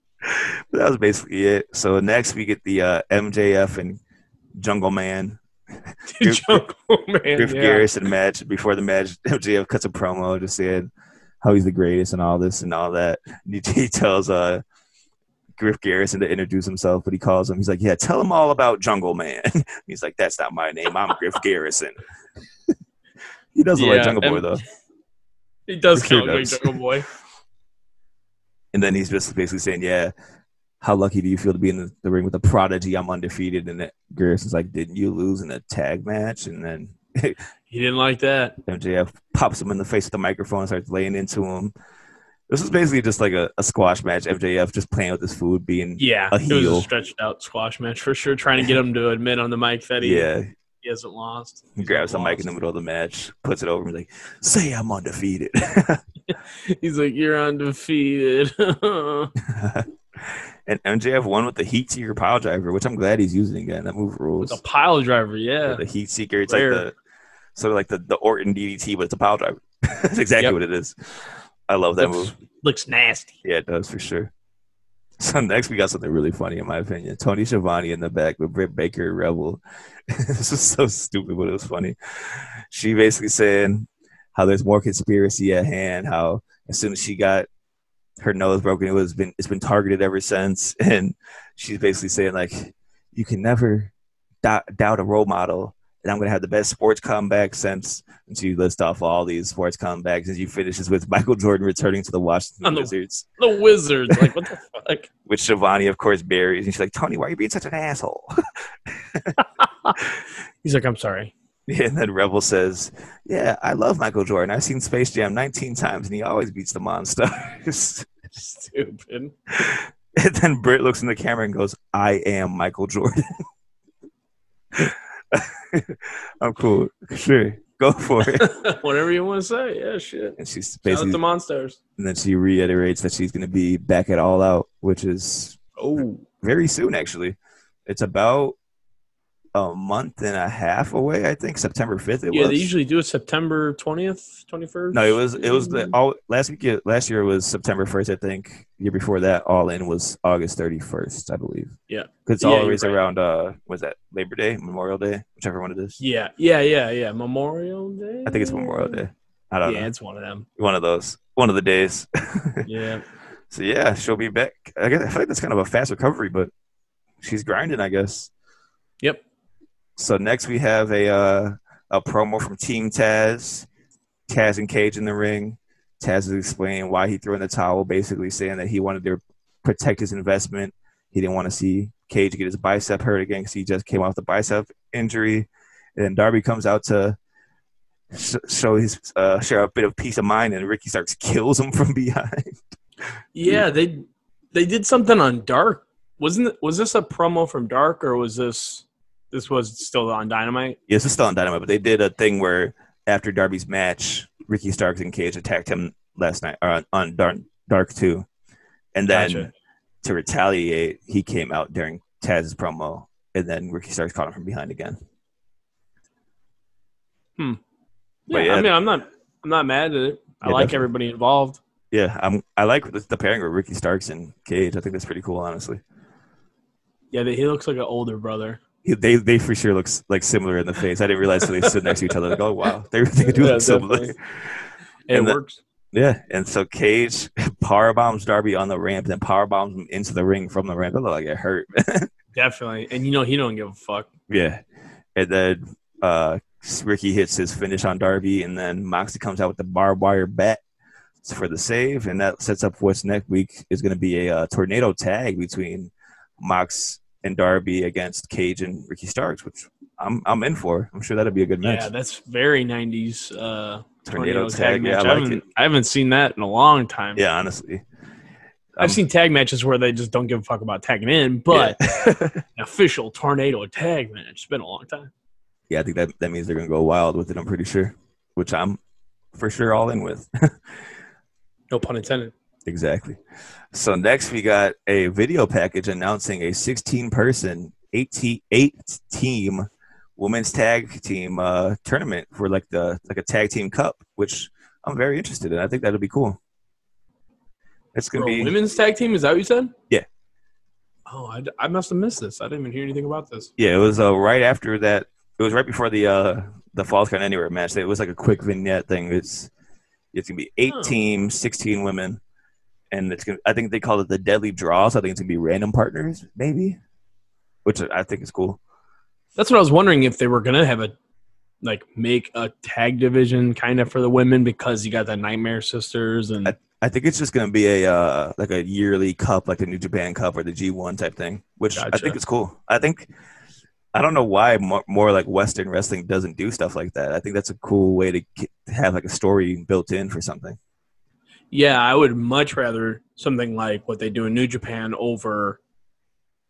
that was basically it. So next we get the uh, MJF and Jungle Man, Griff- Jungle Man. Griff yeah. Garrison match. Before the match, MJF cuts a promo just saying how he's the greatest and all this and all that. And he tells uh, Griff Garrison to introduce himself, but he calls him. He's like, "Yeah, tell him all about Jungle Man." he's like, "That's not my name. I'm Griff Garrison." he does look like Jungle Boy though. He does For sure like. Jungle Boy. And then he's just basically saying, "Yeah, how lucky do you feel to be in the, the ring with a prodigy? I'm undefeated." And that Garrison's like, "Didn't you lose in a tag match?" And then He didn't like that. MJF pops him in the face with the microphone and starts laying into him. This is basically just like a, a squash match. MJF just playing with his food, being Yeah, A it was heel. a stretched out squash match for sure. Trying to get him to admit on the mic that he, yeah. he hasn't lost. He grabs the mic in the middle of the match, puts it over him, he's like, "Say I'm undefeated." He's like, "You're undefeated." and MJF won with the heat seeker power driver, which I'm glad he's using again. That move rules. With a pile driver, yeah. the heat seeker. It's Rare. like the sort of like the, the Orton DDT, but it's a power driver. That's exactly Yep. what it is. I love that looks, move. looks nasty. Yeah, it does for sure. So next we got something really funny in my opinion. Tony Schiavone in the back with Britt Baker Rebel. this was so stupid, but it was funny. She basically saying how there's more conspiracy at hand. How as soon as she got her nose broken, it was been it's been targeted ever since. And she's basically saying like, you can never doubt, doubt a role model. And I'm gonna have the best sports comeback since. And she lists off all these sports comebacks, and she finishes with Michael Jordan returning to the Washington the- Wizards The Wizards, like what the fuck? which Schiavone, of course, buries. And she's like, Tony, why are you being such an asshole? He's like, "I'm sorry." Yeah, and then Rebel says, Yeah, I love Michael Jordan. I've seen Space Jam 19 times, and he always beats the monsters. Stupid. and then Britt looks in the camera and goes, I am Michael Jordan. I'm cool. Sure. Go for it. Whatever you want to say. Yeah, shit. And she's Shout out basically, the monsters. and then she reiterates that she's going to be back at All Out, which is Oh, very soon, actually. It's about a month and a half away. I think September fifth. It yeah. was. They usually do it September twentieth, twenty first. no, it was it was the all last week. Last year was September first. I think year before that, all in was August thirty first. I believe. Yeah. because it's Yeah, always right. around. Uh, was that Labor Day, Memorial Day, whichever one it is. Yeah, yeah, yeah, yeah. Memorial Day. I think it's Memorial Day. I don't Yeah, know. it's one of them. One of those. One of the days. Yeah. so yeah, she'll be back. I guess I feel like that's kind of a fast recovery, but she's grinding. I guess. Yep. So next we have a uh, a promo from Team Taz, Taz and Cage in the ring. Taz is explaining why he threw in the towel, basically saying that he wanted to protect his investment. He didn't want to see Cage get his bicep hurt again because he just came off the bicep injury. And Darby comes out to sh- show his uh, share a bit of peace of mind, and Ricky Starks kills him from behind. Yeah, they they did something on Dark. Wasn't was this a promo from Dark or was this this was still on Dynamite? Yes, it's still on Dynamite, but they did a thing where after Darby's match, Ricky Starks and Cage attacked him last night or on, on Dark, Dark too, and then Gotcha. to retaliate, he came out during Taz's promo, and then Ricky Starks caught him from behind again. Hmm. Yeah, yeah. I mean, I'm not I'm not mad at it. I Yeah, like definitely. everybody involved. Yeah, I'm. I like the, the pairing with Ricky Starks and Cage. I think that's pretty cool, honestly. Yeah, he looks like an older brother. He- They they for sure looks like similar in the face. I didn't realize they stood next to each other. Like, oh wow, they they do Yeah, look similar. definitely. It And the- works. Yeah, and so Cage power bombs Darby on the ramp, then power bombs him into the ring from the ramp. It looked like it hurt. Definitely. And you know he don't give a fuck. yeah, and then uh, Ricky hits his finish on Darby, and then Moxley comes out with the barbed wire bat for the save, and that sets up what's next week is going to be a uh, tornado tag between Mox and Darby against Cage and Ricky Starks, which I'm I'm in for. I'm sure that'll be a good match. Yeah, that's very 90s uh, Tornado tornado, tag, tag, yeah, match. I I, like haven't, it. I haven't seen that in a long time. yeah, honestly. I've Um, seen tag matches where they just don't give a fuck about tagging in, but yeah. an official tornado tag match. It's been a long time. yeah, I think that that means they're gonna go wild with it. I'm pretty sure, which I'm for sure all in with. No pun intended. Exactly. So next we got a video package announcing a 16 person, 18 eight team women's tag team uh, tournament for like the like a tag team cup, which I'm very interested in. I think that'll be cool. It's gonna a be women's tag team, is that what you said? Yeah. Oh, I, I must have missed this. I didn't even hear anything about this. yeah. It was uh, right after that. It was right before the uh, the Falls Count Anywhere match. It was like a quick vignette thing. It's it's gonna be eight Oh. teams, 16 women, and it's gonna. I think they call it the Deadly Draw. So I think it's gonna be random partners, maybe, which I think is cool. That's what I was wondering if they were gonna have a like make a tag division kind of for the women because you got the Nightmare Sisters and I- I think it's just gonna be a uh, like a yearly cup, like the New Japan Cup or the G1 type thing, which I think is cool. I think I don't know why more, more like Western wrestling doesn't do stuff like that. I think that's a cool way to to have like a story built in for something. Yeah, I would much rather something like what they do in New Japan over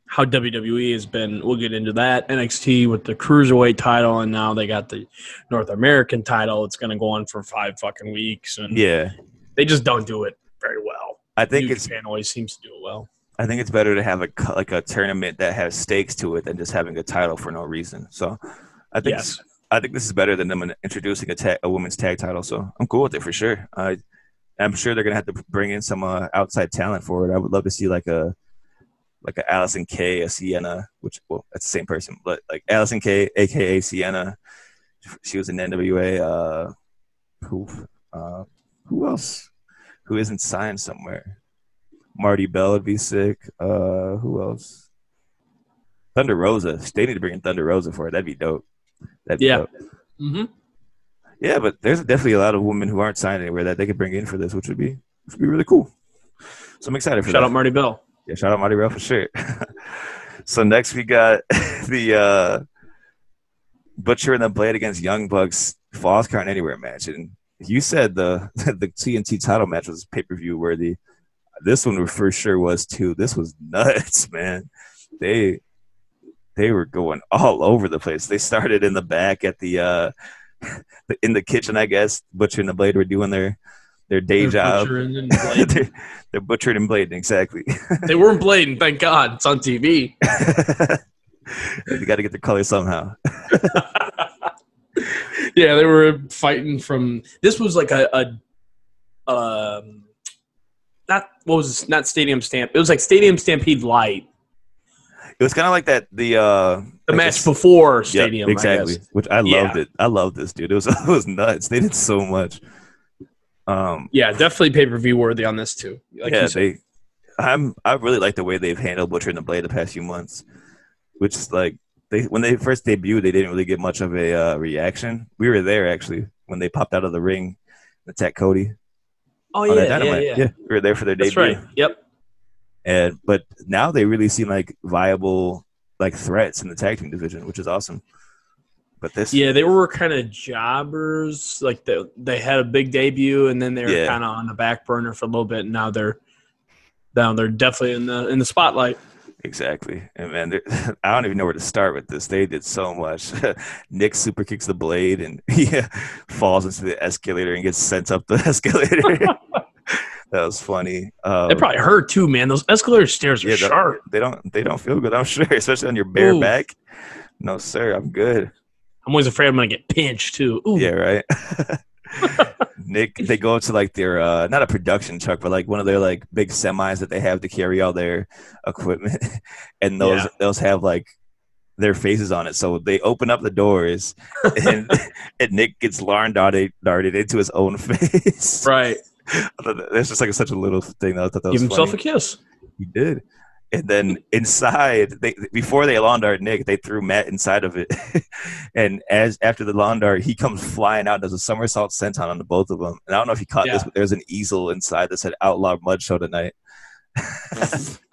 how WWE has been. We'll get into that NXT with the cruiserweight title, and now they got the North American title. It's going to go on for five fucking weeks, and Yeah, they just don't do it very well. I think New it's Japan always seems to do it well. I think it's better to have a like a tournament that has stakes to it than just having a title for no reason. So I think Yes. I think this is better than them introducing a tag, a women's tag title. So I'm cool with it for sure. I I'm sure they're gonna have to bring in some uh, outside talent for it. I would love to see like a like a Allysin Kay, a Sienna, which well that's the same person, but like Allysin Kay, aka Sienna. She was in NWA. Uh, who uh, who else? Who isn't signed somewhere? Marti Belle would be sick. Uh, who else? Thunder Rosa. They need to bring in Thunder Rosa for it. That'd be dope. That'd be Yeah. dope. Mm-hmm. Yeah, but there's definitely a lot of women who aren't signed anywhere that they could bring in for this, which would be which would be really cool. So I'm excited for Shout that. out Marti Belle. Yeah, shout out Marti Belle for sure. so next we got the uh, Butcher and the Blade against Young Bucks Falls Count Anywhere match, and you said the the TNT title match was pay per view worthy. This one for sure was too. This was nuts, man. They they were going all over the place. They started in the back at the uh, in the kitchen, I guess. Butcher and the Blade were doing their their day They're job. butchering and blading. they're, they're butchered and blading exactly. they weren't blading, thank God. It's on TV. you got to get the color somehow. yeah, they were fighting from. This was like a, a um, not what was this, not Stadium Stamp. It was like Stadium Stampede Light, It was kind of like that. The uh, the like match this- before Yep, Stadium. I exactly. guess. Which I loved Yeah. it. I loved this dude. It was it was nuts. They did so much. Um, Yeah, definitely pay per view worthy on this too. Like yeah, you said. they. I'm. I really like the way they've handled Butcher and the Blade the past few months. Which is like they when they first debuted, they didn't really get much of a uh, reaction. We were there actually when they popped out of the ring, and attacked Cody. Oh on yeah, that yeah, yeah. we were there for their That's debut. right. Yep. And but now they really seem like viable like threats in the tag team division, which is awesome. But this, Yeah, they were kind of jobbers. Like they, they had a big debut, and then they were Yeah. kind of on the back burner for a little bit. And now they're now they're definitely in the in the spotlight. Exactly. And man, there- I don't even know where to start with this. They did so much. Nick super kicks the blade and he falls into the escalator and gets sent up the escalator. That was funny. Um, It probably hurt too, man. Those escalator stairs are yeah, sharp. they don't they don't feel good, I'm sure, especially on your bare Ooh. back. No, sir, I'm good. I'm always afraid I'm gonna get pinched too. Ooh. Yeah, right. Nick, they go to like their uh not a production truck, but like one of their like big semis that they have to carry all their equipment, and those Yeah. those have like their faces on it. So they open up the doors, and and Nick gets lawn darted darted into his own face. Right. I thought that- That's just like such a little thing. That I thought that Give was himself funny. a kiss. He did. And then inside, they before they lawn dart Nick, they threw Matt inside of it. and as after the lawn dart, he comes flying out, does a somersault senton on the both of them. And I don't know if you caught Yeah. this, but there's an easel inside that said "Outlaw Mud Show tonight."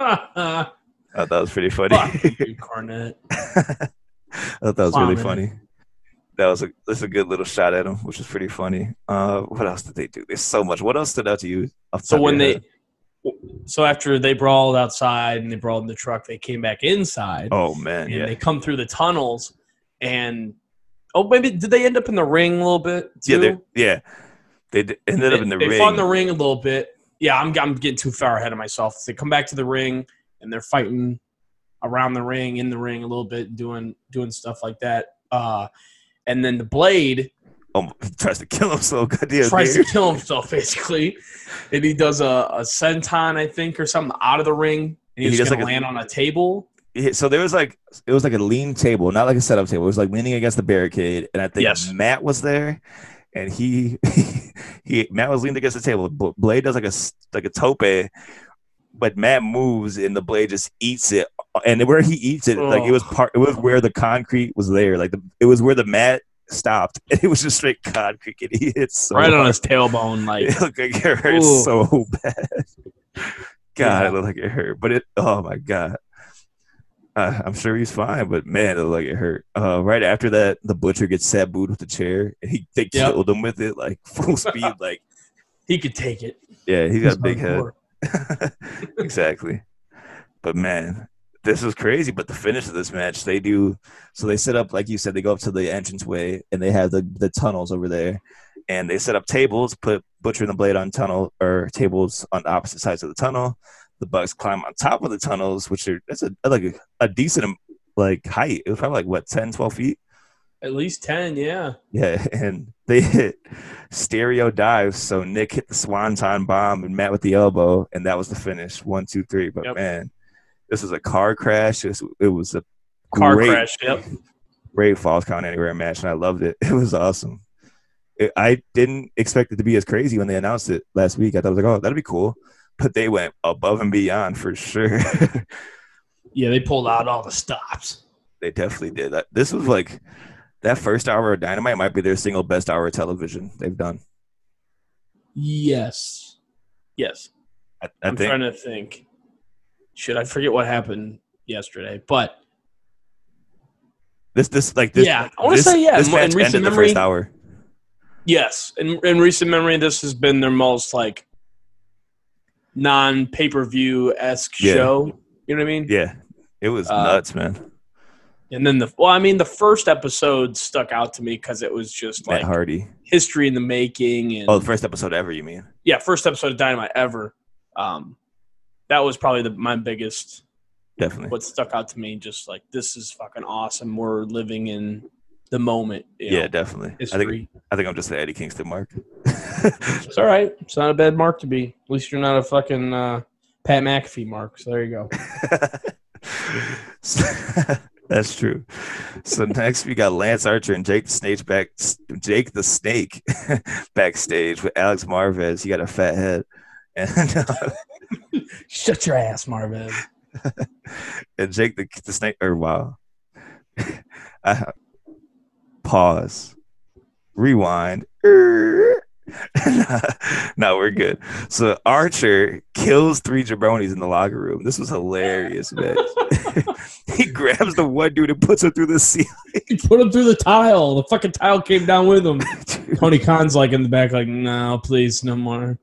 I thought that was pretty funny. you, Cornette. I thought that was really funny. That was a that's a good little shot at him, which was pretty funny. Uh, what else did they do? There's so much. What else stood out to you? So when they, so after they brawled outside and they brawled in the truck, they came back inside oh man, and yeah, they come through the tunnels and oh maybe did they end up in the ring a little bit? yeah, Too? they yeah, they d- ended they, up in the they ring. fought in the ring a little bit. Yeah, I'm I'm getting too far ahead of myself. They come back to the ring and they're fighting around the ring, in the ring a little bit, doing doing stuff like that. Uh, and then the blade he oh, tries to kill himself. Goddamn, tries dude. to kill himself basically, and he does a, a senton, I think, or something out of the ring, and he's does gonna like a- land on a table. So there was like it was like a lean table, not like a setup table. It was like leaning against the barricade, and I think Yes. Matt was there, and he he Matt was leaned against the table. Blade does like a like a tope, but Matt moves, and the blade just eats it. And where he eats it, like it was part, it was where the concrete was there, like the, it was where the mat stopped, and it was just straight concrete, and he hit so right on his tailbone, like It looked like it hurt Ooh. so bad. God, Yeah. it looked like it hurt. But it, oh my God. Uh, I'm sure he's fine, but man, it looked like it hurt. Uh, right after that, the butcher gets sabooed with the chair, and he they Yep. killed him with it, like full speed. Like, he could take it. yeah, he's got a big head. Hardcore. exactly. But man, this was crazy. But the finish of this match, they do so they set up like you said, they go up to the entranceway and they have the the tunnels over there, and they set up tables, put Butcher and the Blade on tunnel or tables on the opposite sides of the tunnel. The Bucks climb on top of the tunnels, which are that's a like a, a decent like height. It was probably like what 10, 12 feet. At least ten, yeah. Yeah, and they hit stereo dives. So Nick hit the swanton bomb and Matt with the elbow, and that was the finish. One, two, three. But Yep. man, this was a car crash. It was, it was a Car great, crash. Yep. great Falls Count Anywhere match, and I loved it. It was awesome. It, I didn't expect it to be as crazy when they announced it last week. I thought, I was like, oh, that'd be cool. But they went above and beyond for sure. Yeah, they pulled out all the stops. they definitely did. This was like that first hour of Dynamite might be their single best hour of television they've done. Yes. Yes. I, I I'm think trying to think. Should I forget what happened yesterday? But This this like this. Yeah, I wanna say, yeah, This in- in recent ended the memory- first hour. yes, in, in recent memory, this has been their most like non pay per view esque Yeah. show. You know what I mean? Yeah, it was Uh, nuts, man. And then the well, I mean, the first episode stuck out to me because it was just Matt like Hardy. history in the making, and Oh, the first episode ever. You mean? yeah, first episode of Dynamite ever. Um, that was probably the, my biggest Definitely. what stuck out to me. Just like this is fucking awesome. We're living in the moment. yeah, know, definitely. I think I think I'm just the Eddie Kingston mark. It's all right. It's not a bad mark to be. At least you're not a fucking uh, Pat McAfee mark. So there you go. That's true. So next we got Lance Archer and Jake the Snake back. Jake the Snake backstage with Alex Marvez. He got a fat head, and uh, Shut your ass, Marvin. and Jake the, the Snake. Or wow. I, pause. Rewind. no, we're good. So Archer kills three jabronis in the locker room. This was hilarious, man. he grabs the one dude and puts him through the ceiling. He put him through the tile. The fucking tile came down with him. Tony Khan's like in the back, like, no, please, no more.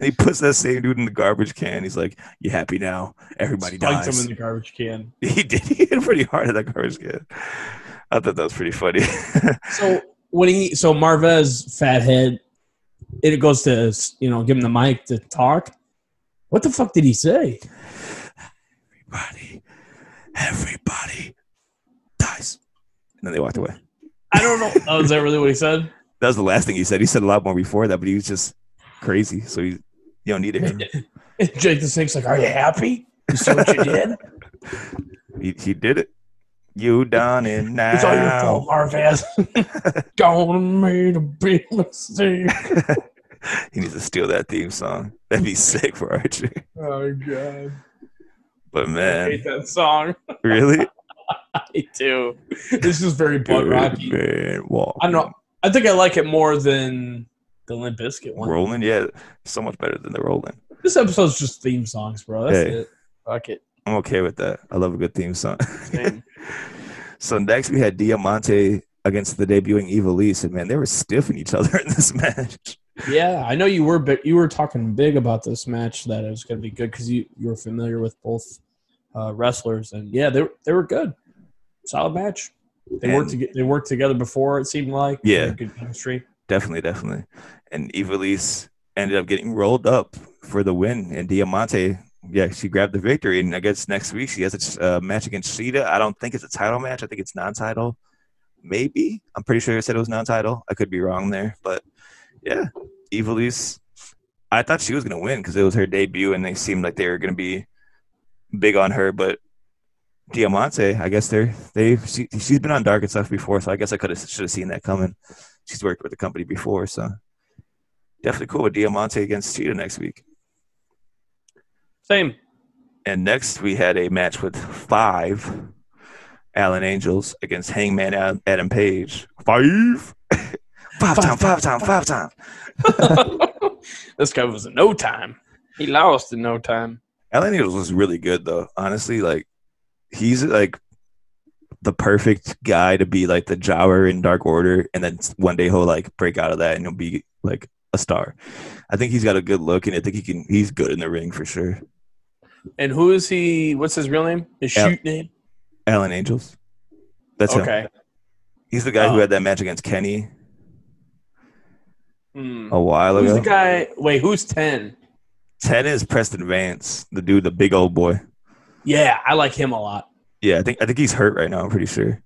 He puts that same dude in the garbage can. He's like, "You happy now? Everybody Spiked dies." him in the garbage can. he did. He hit pretty hard at that garbage can. I thought that was pretty funny. So when he, so Marvez, fathead, it goes to you know give him the mic to talk. What the fuck did he say? everybody, everybody dies. And then they walked away. I don't know. Oh, is that really what he said? That was the last thing he said. He said a lot more before that, but he was just crazy. So he, you don't need to hear him. Jake the Snake's like, "Are you happy? You see what you did? He, he did it. You done it now. It's all your fault, Marvez. Gonna made a big mistake." he needs to steal that theme song. That'd be sick for Archie. Oh god, But man, I hate that song. really? I do. This is very butt rocky. Man. I don't know. I think I like it more than the Limp Bizkit one. Rolling, yeah, so much better than the Rolling. This episode's just theme songs, bro. That's Hey. it. Fuck it. I'm okay with that. I love a good theme song. So next we had Diamante against the debuting Ivelisse, and man, they were stiffing each other in this match. yeah, I know you were, but you were talking big about this match that it was going to be good because you you were familiar with both uh, wrestlers, and yeah, they were- they were good. Solid match. They worked And- to they worked together before. It seemed like Yeah. Good chemistry. Definitely, definitely. And Ivelisse ended up getting rolled up for the win, and Diamante, yeah, she grabbed the victory. And I guess next week she has a uh, match against Shida. I don't think it's a title match. I think it's non-title. Maybe I'm pretty sure I said it was non-title. I could be wrong there, but yeah, Ivelisse. I thought she was gonna win because it was her debut, and they seemed like they were gonna be big on her. But Diamante, I guess they're they she, she's been on dark and stuff before, so I guess I could have should have seen that coming. She's worked with the company before, so definitely cool with Diamante against Shida next week. Same. And next we had a match with five Alan Angels against Hangman Adam Page. Five, five time, five time, five time. this guy was in no time. He lost in no time. Alan Angels was really good though. Honestly, like he's like the perfect guy to be like the jobber in Dark Order, and then one day he'll like break out of that and he'll be like a star. I think he's got a good look, and I think he can. He's good in the ring for sure. And who is he? What's his real name? His Al- shoot name? Alan Angels. That's him. Okay. He's the guy who Oh. had that match against Kenny Hmm. a while Who's ago. the guy? Wait, who's ten? Ten is Preston Vance, the dude, the big old boy. Yeah, I like him a lot. Yeah, I think I think he's hurt right now. I'm pretty sure.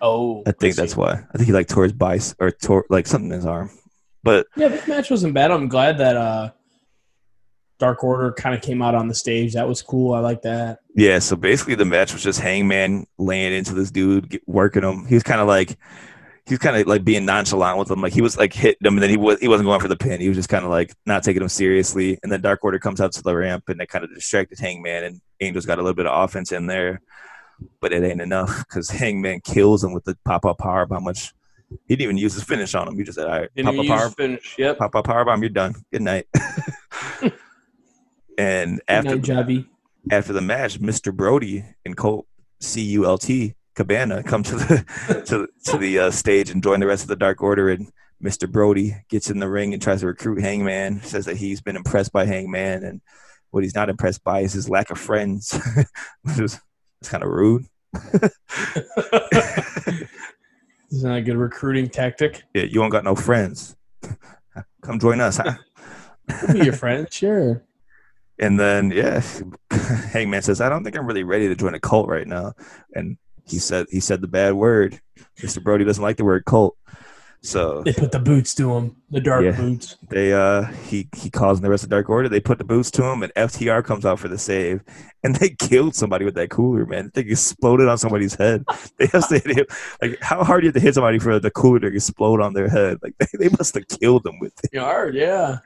Oh, I think see. that's why. I think he like tore his bice or tore like something in his arm. But Yeah, this match wasn't bad. I'm glad that uh, Dark Order kind of came out on the stage. That was cool. I like that. yeah, so basically the match was just Hangman laying into this dude, get, working him. He was kind of like he was kind of like being nonchalant with him. Like he was like hitting him, and then he was he wasn't going for the pin. He was just kind of like not taking him seriously. And then Dark Order comes out to the ramp, and they kind of distracted Hangman, and Angel's got a little bit of offense in there, but it ain't enough because Hangman kills him with the pop up power bomb. Much he didn't even use his finish on him. He just said, "All right, pop up power, finish. Yep. pop up power bomb. You're done. Good night." and after night, Jabby. after the match, Mr. Brodie and Colt C U L T Cabana come to the to, to the uh, stage and join the rest of the Dark Order. And Mr. Brodie gets in the ring and tries to recruit Hangman. Says that he's been impressed by Hangman, and what he's not impressed by is his lack of friends, which is it's kind of rude. Isn't that a good recruiting tactic? Yeah, you don't got no friends. Come join us, huh? Be your friend, sure. And then yeah, Hangman says, "I don't think I'm really ready to join a cult right now." And he said he said the bad word. Mr. Brodie doesn't like the word cult, so They put the boots to him, the dark Yeah. boots. they uh he he calls in the rest of Dark Order. They put the boots to him, and FTR comes out for the save, and they killed somebody with that cooler. Man, they exploded on somebody's head. They have to hit him. Like how hard do you have to hit somebody for the cooler to explode on their head? Like they, they must have killed them with it. Hard, yeah.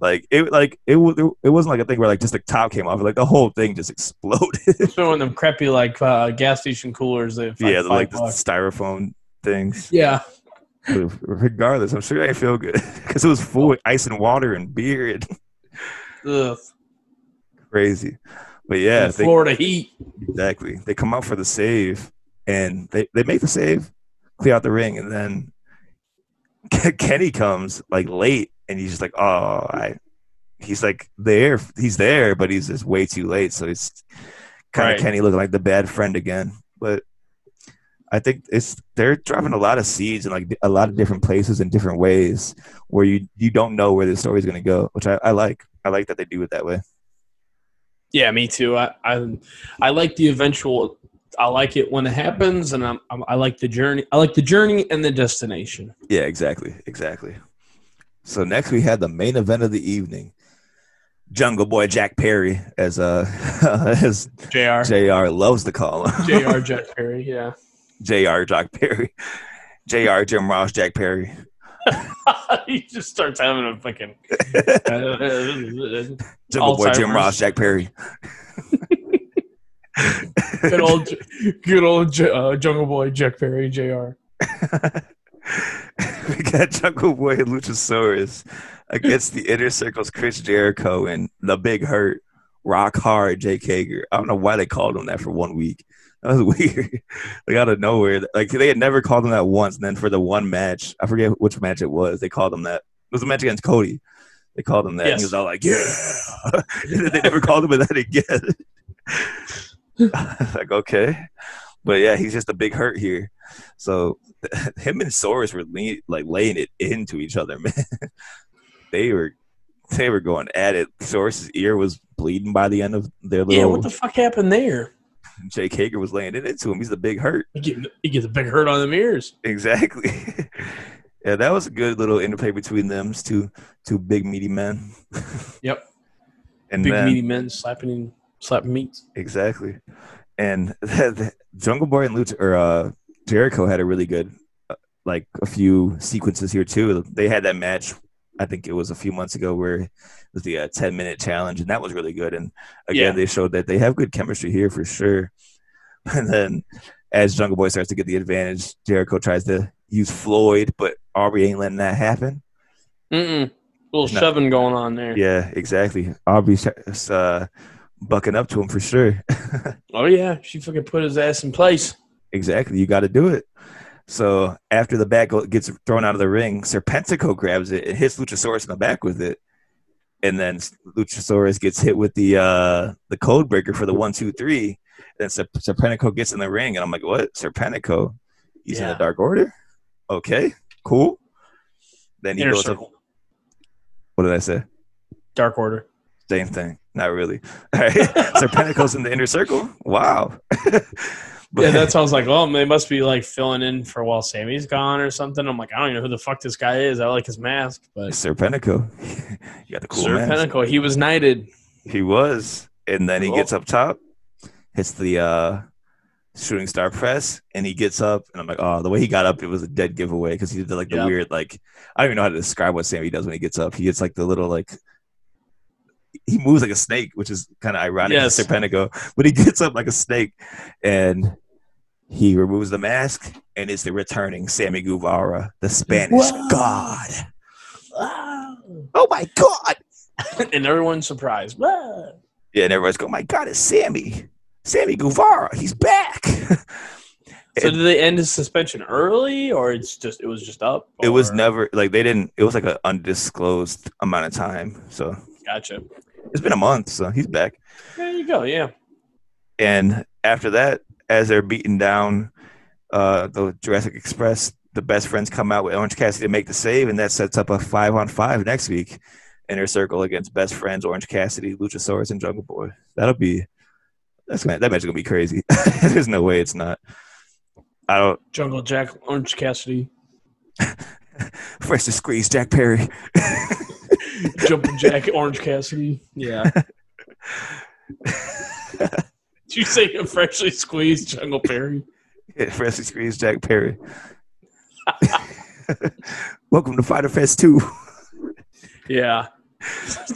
Like it like it was it wasn't like a thing where like just the top came off. Like the whole thing just exploded. Throwing them crappy like uh, gas station coolers. That yeah, yeah, the, like the styrofoam things. yeah. But regardless, I'm sure I feel good because it was full with ice and water and beer and Ugh. crazy. But yeah, they, Florida Heat. exactly. They come out for the save and they, they make the save, clear out the ring, and then Kenny comes like late and he's just like, oh, I. He's like there, he's there, but he's just way too late. So it's kind of Right. Kenny looking like the bad friend again. But I think it's they're dropping a lot of seeds in like a lot of different places in different ways where you you don't know where the story's going to go, which I, I like. I like that they do it that way. Yeah, me too. I, I I like the eventual. I like it when it happens, and I'm, I'm I like the journey. I like the journey and the destination. Yeah, exactly, exactly. So next we had the main event of the evening. Jungle Boy Jack Perry, as uh as Jr. Jr. loves to call him. Jr. Jack Perry. Yeah. Jr. Jack Perry, Jr. Jim Ross Jack Perry. he just starts having a fucking. Jungle Boy Jim Ross Jack Perry. good old, good old uh, Jungle Boy Jack Perry. Jr. we got Jungle Boy and Luchasaurus against the Inner Circle's Chris Jericho and the Big Hurt, Rock Hard Jake Hager. I don't know why they called him that for one week. That was weird. like out of nowhere, like they had never called him that once. And then for the one match, I forget which match it was. They called him that. It was a match against Cody. They called him that. And he was all like, "Yeah." and then they never called him that again. like okay, but yeah, he's just a big hurt here. So him and Soros were lean, like laying it into each other, man. they were they were going at it. Soros's ear was bleeding by the end of their little. Yeah. What the fuck happened there? Jake Hager was laying it into him. He's the big hurt. He get he gets a big hurt on the mirrors. Exactly. yeah, that was a good little interplay between them. Two two big meaty men. Yep. And Big then, meaty men slapping slapping meats. Exactly. And the, Jungle Boy and Lucha or uh, Jericho had a really good, uh, like a few sequences here too. They had that match. I think it was a few months ago where it was the uh, 10 minute challenge, and that was really good. And again, Yeah. they showed that they have good chemistry here for sure. And then as Jungle Boy starts to get the advantage, Jericho tries to use Floyd, but Aubrey ain't letting that happen. Mm-mm. little No. shoving going on there. Yeah, exactly. Aubrey's uh, bucking up to him for sure. Oh yeah, she fucking put his ass in place. Exactly. You got to do it. So after the bat gets thrown out of the ring, Serpentico grabs it and hits Luchasaurus in the back with it. And then Luchasaurus gets hit with the uh, the code breaker for the one, two, three. Then Serp- Serpentico gets in the ring, and I'm like, "What? Serpentico? He's in the Dark Order? Okay, cool." Then he Inner goes up. What did I say? Dark Order. Same thing. Not really. All right. Serpentico's in the inner circle. Wow. But- yeah, that sounds like oh, they must be like filling in for while Sammy's gone or something. I'm like, I don't even know who the fuck this guy is. I like his mask, but Sir Serpentico. you got the cool Sir mask. He was knighted. He was. And then he gets up top, hits the uh, shooting star press, and he gets up. And I'm like, oh, the way he got up, it was a dead giveaway because he did like the Yeah. weird, like, I don't even know how to describe what Sammy does when he gets up. He gets like the little, like, he moves like a snake, which is kind of ironic Yes. to Serpentico, but he gets up like a snake and he removes the mask, and it's the returning Sammy Guevara, the Spanish Whoa. god. Oh my god! and everyone's surprised. Ah. Yeah, and everybody's going, "My God, it's Sammy, Sammy Guevara, he's back." So did they end his suspension early, or it's just it was just up? it was never like they didn't. It was like an undisclosed amount of time, so Gotcha. it's been a month, so he's back. There you go. Yeah. And after that, as they're beating down uh, the Jurassic Express, the best friends come out with Orange Cassidy to make the save, and that sets up a five on five next week. Inner Circle against best friends Orange Cassidy, Luchasaurus, and Jungle Boy. That'll be that's gonna that match is gonna be crazy. There's no way it's not. I don't Jungle Jack, Orange Cassidy, fresh to squeeze Jack Perry. Jumping Jack, Orange Cassidy. Yeah. Did you say a freshly squeezed Jungle Perry? Yeah, fresh to squeeze Jack Perry. Welcome to Fyter Fest 2. Yeah.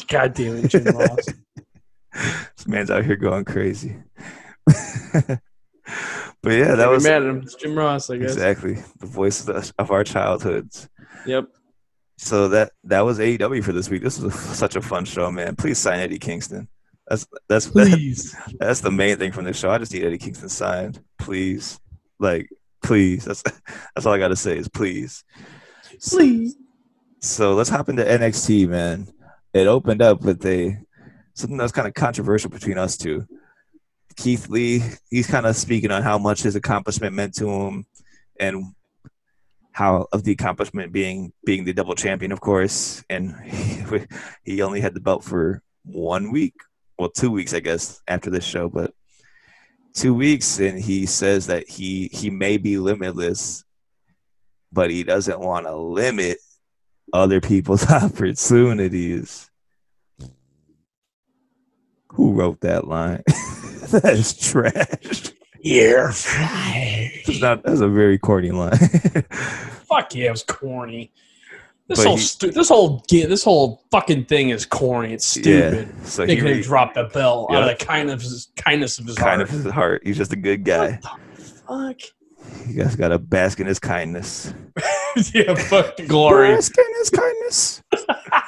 God damn it, Jim Ross. This man's out here going crazy. But yeah, that Can't was mad at him. It's Jim Ross, I guess. exactly the voice of, the, of our childhoods. Yep. So that that was AEW for this week. This was a, such a fun show, man. Please sign Eddie Kingston. That's that's Please. that's the main thing from this show. I just need Eddie Kingston signed, please. Like, please. That's that's all I gotta say is please. Please. So let's hop into NXT, man. It opened up with a something that was kind of controversial between us two. Keith Lee, he's kind of speaking on how much his accomplishment meant to him, and how of the accomplishment being being the double champion, of course. And he, he only had the belt for one week, well, two weeks, I guess, after this show, but two weeks, and he says that he he may be limitless, but he doesn't want to limit other people's opportunities. Who wrote that line? that is trash. You're fired. That's. That's a very corny line. Fuck yeah, it was corny. This But whole he- stu- this whole this whole fucking thing is corny. It's stupid. Yeah. So he Making him re- drop the bell out of the kindness of his, kindness of his kind heart. of his heart. He's just a good guy. Fuck. You guys got to bask in his kindness. yeah, fuck the glory. Bask in his kindness.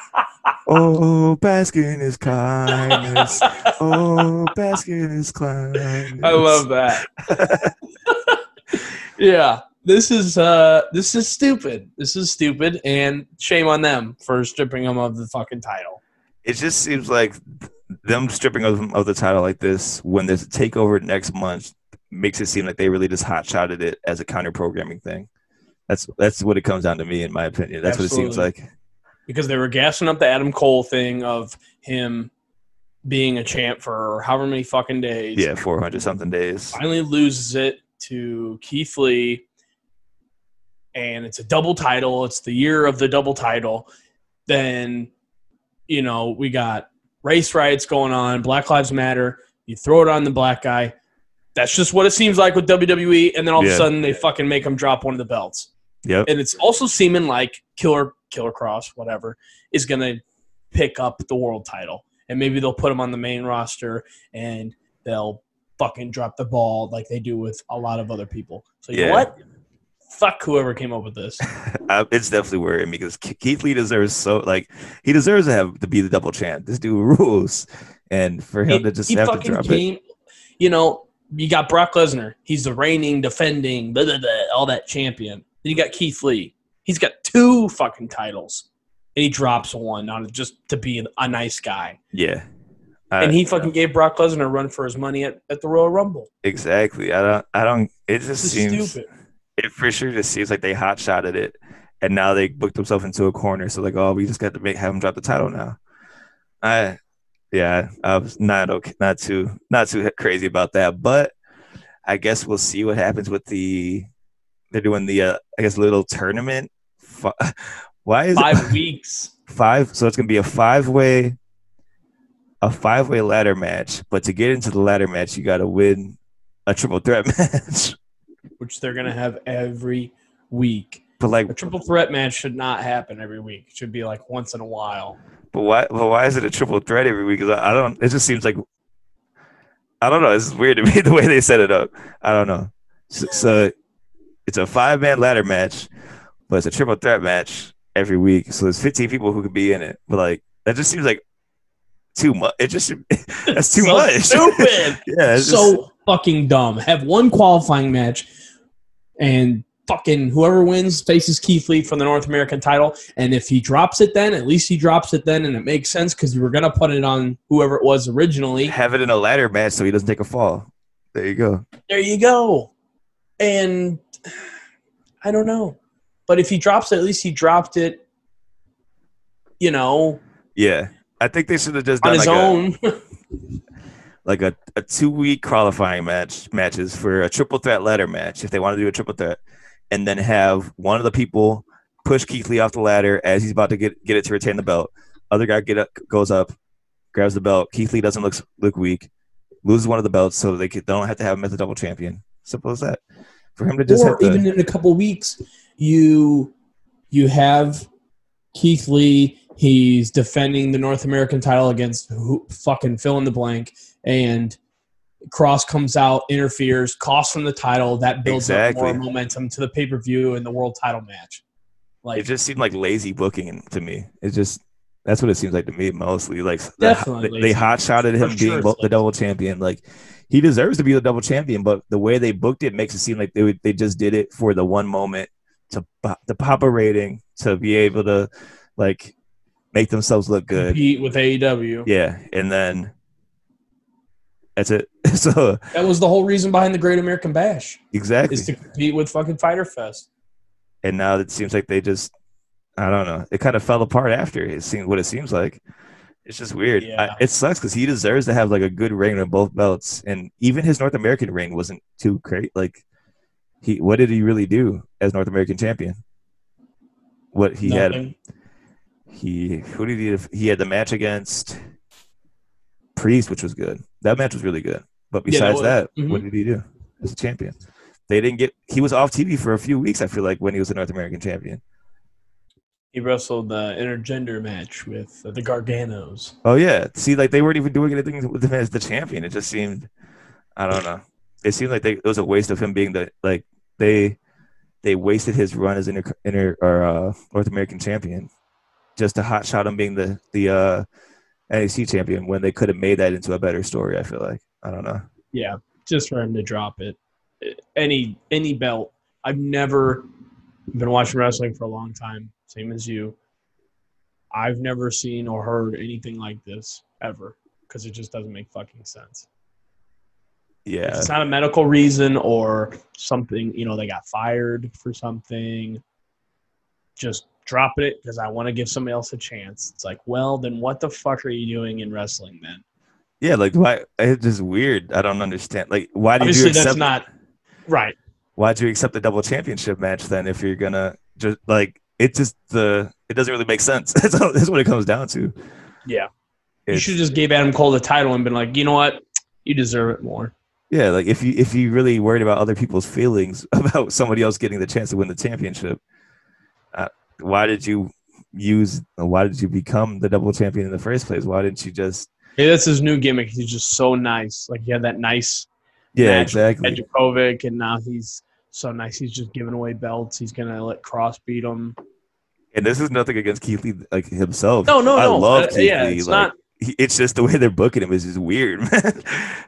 oh, bask in his kindness. Oh, bask in his kindness. I love that. yeah, this is uh this is stupid. This is stupid, and shame on them for stripping him of the fucking title. It just seems like them stripping of, of the title like this when there's a takeover next month makes it seem like they really just hot shotted it as a counter programming thing. That's that's what it comes down to me, in my opinion. That's what it seems like. Because they were gassing up the Adam Cole thing of him being a champ for however many fucking days. Yeah, four hundred something days. Finally loses it to Keith Lee. And it's a double title. It's the year of the double title. Then, you know, we got race riots going on, Black Lives Matter. You throw it on the black guy. That's just what it seems like with WWE. And then all of a sudden they fucking make him drop one of the belts Yep. and it's also seeming like Killer Killer Kross, whatever, is gonna pick up the world title, and maybe they'll put him on the main roster, and they'll fucking drop the ball like they do with a lot of other people. So you Yeah. know what? Fuck whoever came up with this. It's definitely worrying because Keith Lee deserves so like he deserves to have to be the double champ. This dude rules, and for him to just have to drop it. you know, you got Brock Lesnar. He's the reigning, defending, blah, blah, blah, all that champion. Then you got Keith Lee. He's got two fucking titles, and he drops one on just to be a nice guy. Yeah, I- and he fucking gave Brock Lesnar a run for his money at, at the Royal Rumble. exactly. I don't. I don't. It just This seems. stupid. It for sure just seems like they hot shotted it, and now they booked themselves into a corner. So like, oh, we just got to make have him drop the title now. I, yeah, I was not okay, not too, not too crazy about that, but I guess we'll see what happens with the. They're doing the, uh, I guess, little tournament. Why is it Five weeks. five so it's gonna be a five way a five way ladder match but to get into the ladder match you gotta win a triple threat match which they're gonna have every week. but like A triple threat match should not happen every week. It should be like once in a while. but why but why is it a triple threat every week 'Cause I, I don't it just seems like i don't know it's weird to me the way they set it up i don't know so, so it's a five man ladder match but it's a triple threat match every week so there's 15 people who could be in it but like that just seems like too much it just that's too So much Stupid. yeah it's so just- fucking dumb. Have one qualifying match, and fucking whoever wins faces Keith Lee for the North American title. And if he drops it, then at least he drops it then, and it makes sense because you were gonna put it on whoever it was originally. have it in a ladder match so he doesn't take a fall. There you go. There you go. And I don't know. But if he drops it, at least he dropped it, you know, Yeah. I think they should have just on done his like own. a like a, a two week qualifying match matches for a triple threat ladder match if they want to do a triple threat, and then have one of the people push Keith Lee off the ladder as he's about to get get it to retain the belt. Other guy get up, goes up, grabs the belt. Keith Lee doesn't look look weak, loses one of the belts, so they, could, they don't have to have him as a double champion. Simple as that. For him to just or have to, even in a couple weeks, you you have Keith Lee. He's defending the North American title against who, fucking fill in the blank, and Kross comes out, interferes, costs from the title. That builds Exactly. up more momentum to the pay per view and the world title match. Like it just seemed like lazy booking to me. It just that's what it seems like to me mostly. Like the- they, hot shotted him For being sure the double champion. Like he deserves to be the double champion, but the way they booked it makes it seem like they would, they just did it for the one moment to pop- to pop a rating to be able to like make themselves look good. compete with AEW. Yeah, and then that's it. so That was the whole reason behind the Great American Bash exactly. is to compete with fucking Fyter Fest. and now it seems like they just I don't know. It kind of fell apart after it seemed what it seems like. It's just weird. Yeah. I, it sucks because he deserves to have like a good reign on both belts, and even his North American reign wasn't too great. Like he, what did he really do as North American champion? What he had, he who did he? He had the match against Priest, which was good. That match was really good. But Yeah, that besides that, mhm. what did he do as a champion? They didn't get. He was off TV for a few weeks. I feel like when he was a North American champion. He wrestled the intergender match with the Garganos. Oh yeah. See, like they weren't even doing anything with him as the champion. It just seemed, I don't know. It seemed like they, it was a waste of him being the like they they wasted his run as inter, inter or uh, North American champion just to hot shot him being the the uh, NXT champion when they could have made that into a better story. I feel like I don't know. Yeah, just for him to drop it. Any any belt. I've never been watching wrestling for a long time, same as you. I've never seen or heard anything like this ever because it just doesn't make fucking sense. If Yeah, it's not a medical reason or something, you know, they got fired for something. Just drop it because I want to give somebody else a chance. It's like, well, then what the fuck are you doing in wrestling then? yeah. Like why? It's just weird. I don't understand. Like why did you Obviously, accept? that's not right. why'd you accept the double championship match then if you're gonna just like it just the it doesn't really make sense that's, all, that's what it comes down to Yeah. You should just gave Adam Cole the title and been like, you know what? You deserve it more. Yeah like if you if you really worried about other people's feelings about somebody else getting the chance to win the championship uh, why did you use why did you become the double champion in the first place why didn't you just Hey, that's his new gimmick. He's just so nice. Like he had that nice yeah exactly Dijakovic, and now he's so nice. He's just giving away belts. He's gonna let Kross beat him. and this is nothing against Keith Lee like himself No, no, I no. love Uh, Keith yeah, Lee it's like not. it's just the way they're booking him is just weird man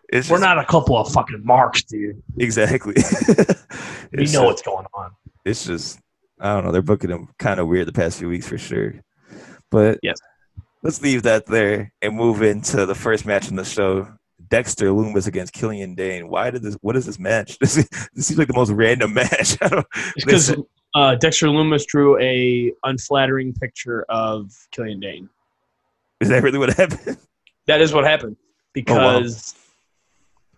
it's We're just- not a couple of fucking marks, dude. exactly We know just- what's going on. it's just I don't know. They're booking him kind of weird the past few weeks for sure. But Yes. let's leave that there and move into the first match in the show. Dexter Loomis against Killian Dain. Why did this? What is this match? This, is- this seems like the most random match. Because uh, Dexter Loomis drew a unflattering picture of Killian Dain. Is that really what happened? That is what happened Oh, wow. because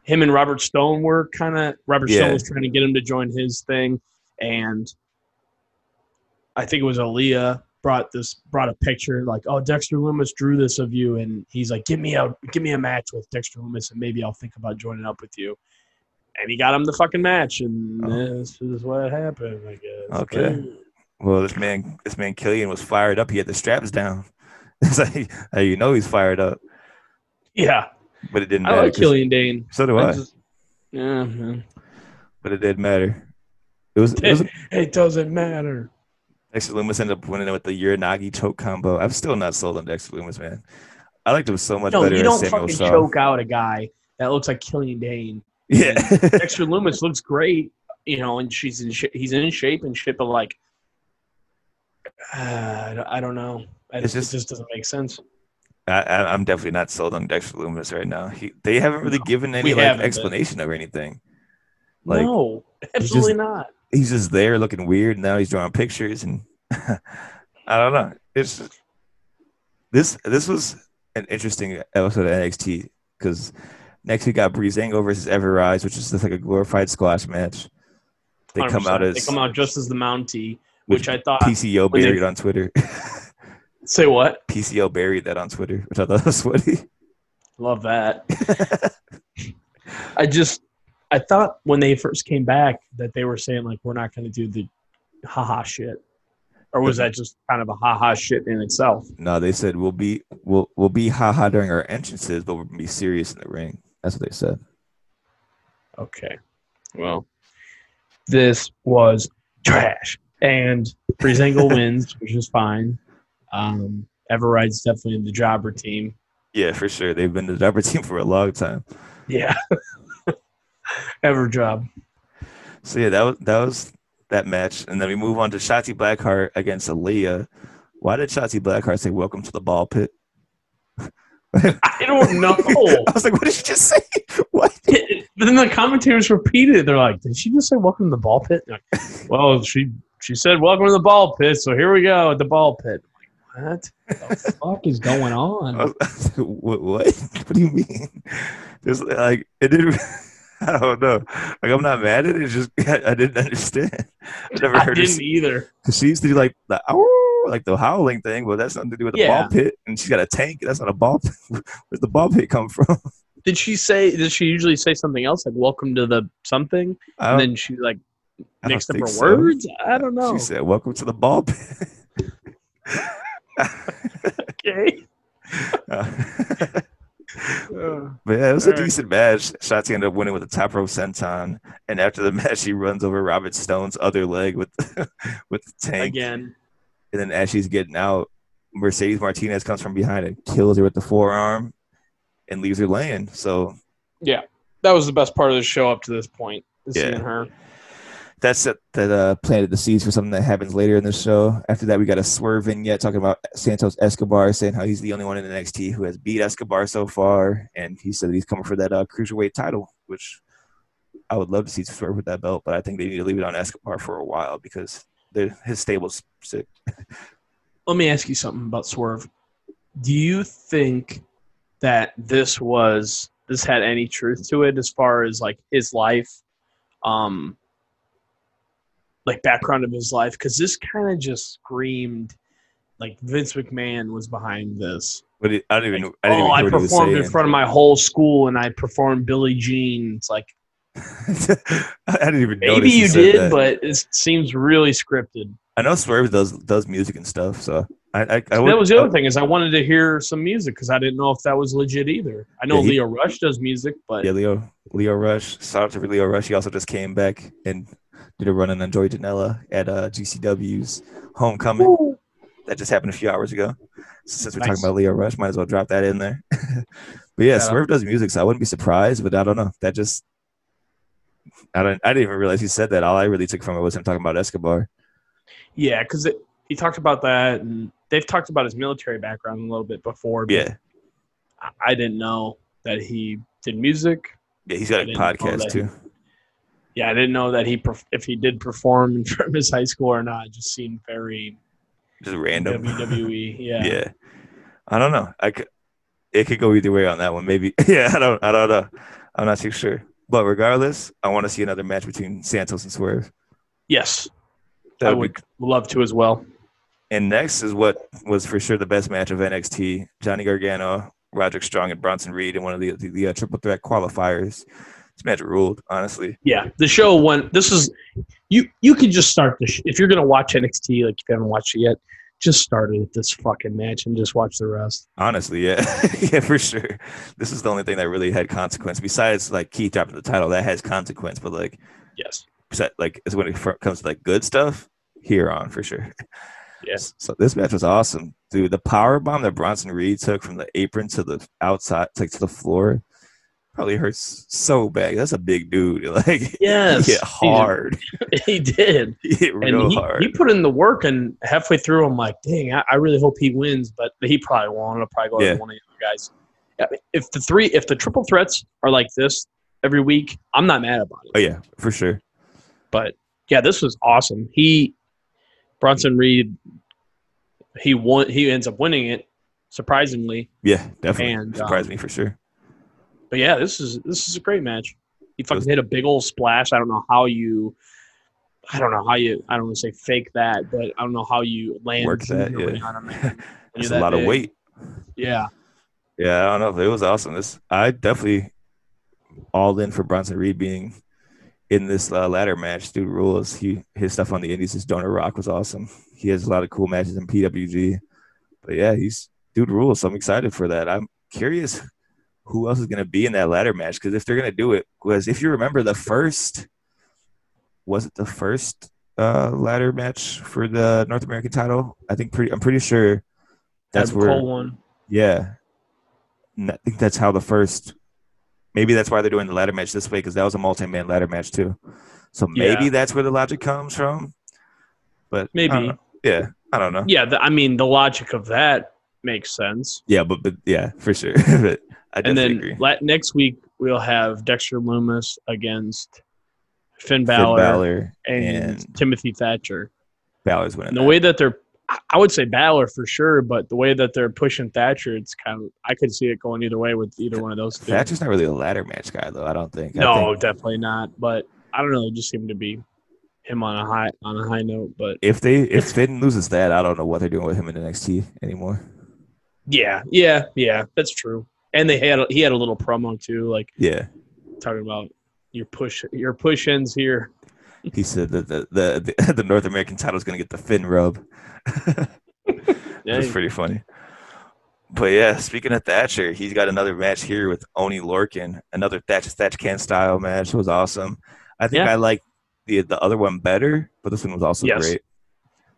him and Robert Stone were kind of Robert Yeah. Stone was trying to get him to join his thing, and I think it was Aliyah brought this brought a picture like, oh, Dexter Loomis drew this of you, and he's like, give me a give me a match with Dexter Loomis, and maybe I'll think about joining up with you. And he got him the fucking match, and Oh. this is what happened. I guess. Okay. Well, this man, this man Killian was fired up. He had the straps down. It's like how you know he's fired up, Yeah, but it didn't I matter. like 'cause- Killian Dain. So do I, just- yeah, man. but it didn't matter. It was, it was it doesn't matter. Dexter Loomis ended up winning it with the Uranage choke combo. I'm still not sold on Dexter Loomis, man. I liked him so much No, better you don't fucking Shaw. choke out a guy that looks like Killian Dain. Yeah, Dexter Loomis looks great, you know, and she's in sh- he's in shape and shit, but like, uh, I don't know. I- It's it just- just doesn't make sense. I, I'm definitely not sold on Dexter Loomis right now. He, they haven't really given any like haven't been. explanation or anything. Like no, absolutely not. he's just there looking weird. Now he's drawing pictures, and I don't know. It's just- this this was an interesting episode of NXT because next we got Breezango versus Ever-Rise, which is just like a glorified squash match. They come out as they come out just as the Mountie, with which I thought. PCO buried on Twitter. say what? PCO buried that on Twitter, which I thought was funny. Love that. I just, I thought when they first came back that they were saying like we're not going to do the haha shit, or was that just kind of a haha shit in itself? no, they said we'll be we'll we'll be haha during our entrances, but we'll be serious in the ring. That's what they said. Okay. Well, this was trash. And Breezango wins, which is fine. Um, Ever-Rise's definitely in the jobber team. Yeah, for sure. They've been the jobber team for a long time. Yeah. Ever job. So yeah, that was that was that match, and then we move on to Shotzi Blackheart against Aliyah. Why did Shotzi Blackheart say "Welcome to the ball pit"? I don't know. I was like, "What did she just say?" What? But then the commentators repeated it. They're like, "Did she just say welcome to the ball pit?" Like, well, she she said welcome to the ball pit, so here we go at the ball pit. What the fuck is going on? was- I was like, what, what? What do you mean? There's like it didn't. I don't know. Like I'm not mad at it. It's just I, I didn't understand. I never heard I didn't either. Cause she used to do like the ow, like the howling thing, but that's nothing to do with the Yeah. ball pit. And she's got a tank. That's not a ball. Pit. Where's the ball pit come from? Did she say? Did she usually say something else like "welcome to the something"? And then she like mixed up her so. words. I don't know. She said, "Welcome to the ball pit." okay. Uh, but yeah, it was a Alright. decent match. Shotzi ended up winning with a top rope senton, and after the match, she runs over Robert Stone's other leg with with the tank. again, And then as she's getting out, Mercedes Martinez comes from behind and kills her with the forearm, and leaves her laying. So yeah, that was the best part of the show up to this point. is Yeah. Seeing her. That's that that uh, planted the seeds for something that happens later in the show. After that, we got a swerve vignette talking about Santos Escobar saying how he's the only one in NXT who has beat Escobar so far, and he said he's coming for that uh, cruiserweight title, which I would love to see Swerve with that belt, but I think they need to leave it on Escobar for a while because his stable's sick. Let me ask you something about Swerve. Do you think that this was this had any truth to it as far as like his life, um, like background of his life? Because this kind of just screamed like Vince McMahon was behind this. But it, I don't even. I didn't oh, even I hear what he was performed in front of my whole school and I performed Billie Jean. It's like I didn't even. maybe you did, that. but it seems really scripted. I know Swerve does does music and stuff, so I. I, I that would- was the I- other thing is I wanted to hear some music because I didn't know if that was legit either. I know Yeah, he- Lio Rush does music, but Yeah, Lio Lio Rush. Shout out to Lio Rush. He also just came back and did a run on Joey Janela at uh, GCW's homecoming. That just happened a few hours ago. Since we're Nice. talking about Lio Rush, might as well drop that in there. but yeah, Yeah. Swerve does music, so I wouldn't be surprised. But I don't know. That just I don't. I didn't even realize he said that. All I really took from it was him talking about Escobar. yeah, because he talked about that, and they've talked about his military background a little bit before. but Yeah, I- I didn't know that he did music. yeah. He's got I a podcast that. too. Yeah, I didn't know that he if he did perform of his high school or not. It just seemed very Just random. WWE. Yeah. yeah. I don't know. I could. It could go either way on that one. Maybe. Yeah. I don't. I don't know. I'm not too sure. But regardless, I want to see another match between Santos and Swerve. Yes, That I would would love to as well. And next is what was for sure the best match of NXT: Johnny Gargano, Roderick Strong, and Bronson Reed in one of the the, the uh, triple threat qualifiers. This match ruled, honestly. Yeah, the show went. This is you. You could just start the sh- if you're gonna watch NXT. Like if you haven't watched it yet, just start it at this fucking match and just watch the rest. Honestly, yeah, yeah, for sure. This is the only thing that really had consequence. Besides, like Keith dropping the title, that has consequence. But like, Yes. besi- like is when it comes to like good stuff, here on for sure. Yes. So this match was awesome, dude. The power bomb that Bronson Reed took from the apron to the outside, like to the floor, probably hurts so bad. That's a big dude. Like, Yes. he hit hard. he did. He hit real and he, hard. he put in the work, and halfway through, I'm like, dang, I, I really hope he wins, but he probably won't. It'll probably go Yeah. to one of the other guys. I mean, If the three, if the triple threats are like this every week, I'm not mad about it. oh yeah, for sure. But yeah, this was awesome. He Bronson Reed, he won. He ends up winning it, surprisingly. Yeah, definitely And, surprised um, me for sure. But yeah, this is this is a great match. He fucking hit a big old splash. I don't know how you. I don't know how you. I don't want to say fake that, but I don't know how you land Work that, yeah. on It's a lot of weight. Yeah, Yeah, I don't know. It was awesome. This I definitely all in for Bronson Reed being in this uh, ladder match. Dude rules. He his stuff on the Indies, his Jonah Rock was awesome. He has a lot of cool matches in PWG. But yeah, he's dude rules. So I'm excited for that. I'm curious who else is going to be in that ladder match? Because if they're going to do it, was if you remember the first, was it the first uh, ladder match for the North American title? I think pretty. I'm pretty sure that's where. Cole one. Yeah, And I think that's how the first. Maybe that's why they're doing the ladder match this way because that was a multi-man ladder match too. So maybe Yeah. that's where the logic comes from. But Maybe. don't yeah, I don't know. Yeah, the, I mean the logic of that makes sense. Yeah, but but yeah, for sure. but I And then agree. la- next week we'll have Dexter Loomis against Finn Finn Balor, Balor and, and Timothy Thatcher. Balor's winning. And the that. way that they're, I- would say Balor for sure, but the way that they're pushing Thatcher, it's kind of I could see it going either way with either one of those two. Thatcher's not really a ladder match guy though. I don't think. I no, think definitely not. But I don't know. It just seemed to be him on a high on a high note. But if they if Finn loses that, I don't know what they're doing with him in NXT anymore. yeah, yeah, yeah, that's true. And they had he had a little promo too, like Yeah, talking about your push your push ins here. he said that the the the, the North American title is gonna get the Finn rub. That's pretty funny. But yeah, speaking of Thatcher, he's got another match here with Oney Lorcan. Another Thatcher Thatch Can style match. It was awesome. I think Yeah. I like the the other one better, but this one was also Yes. great.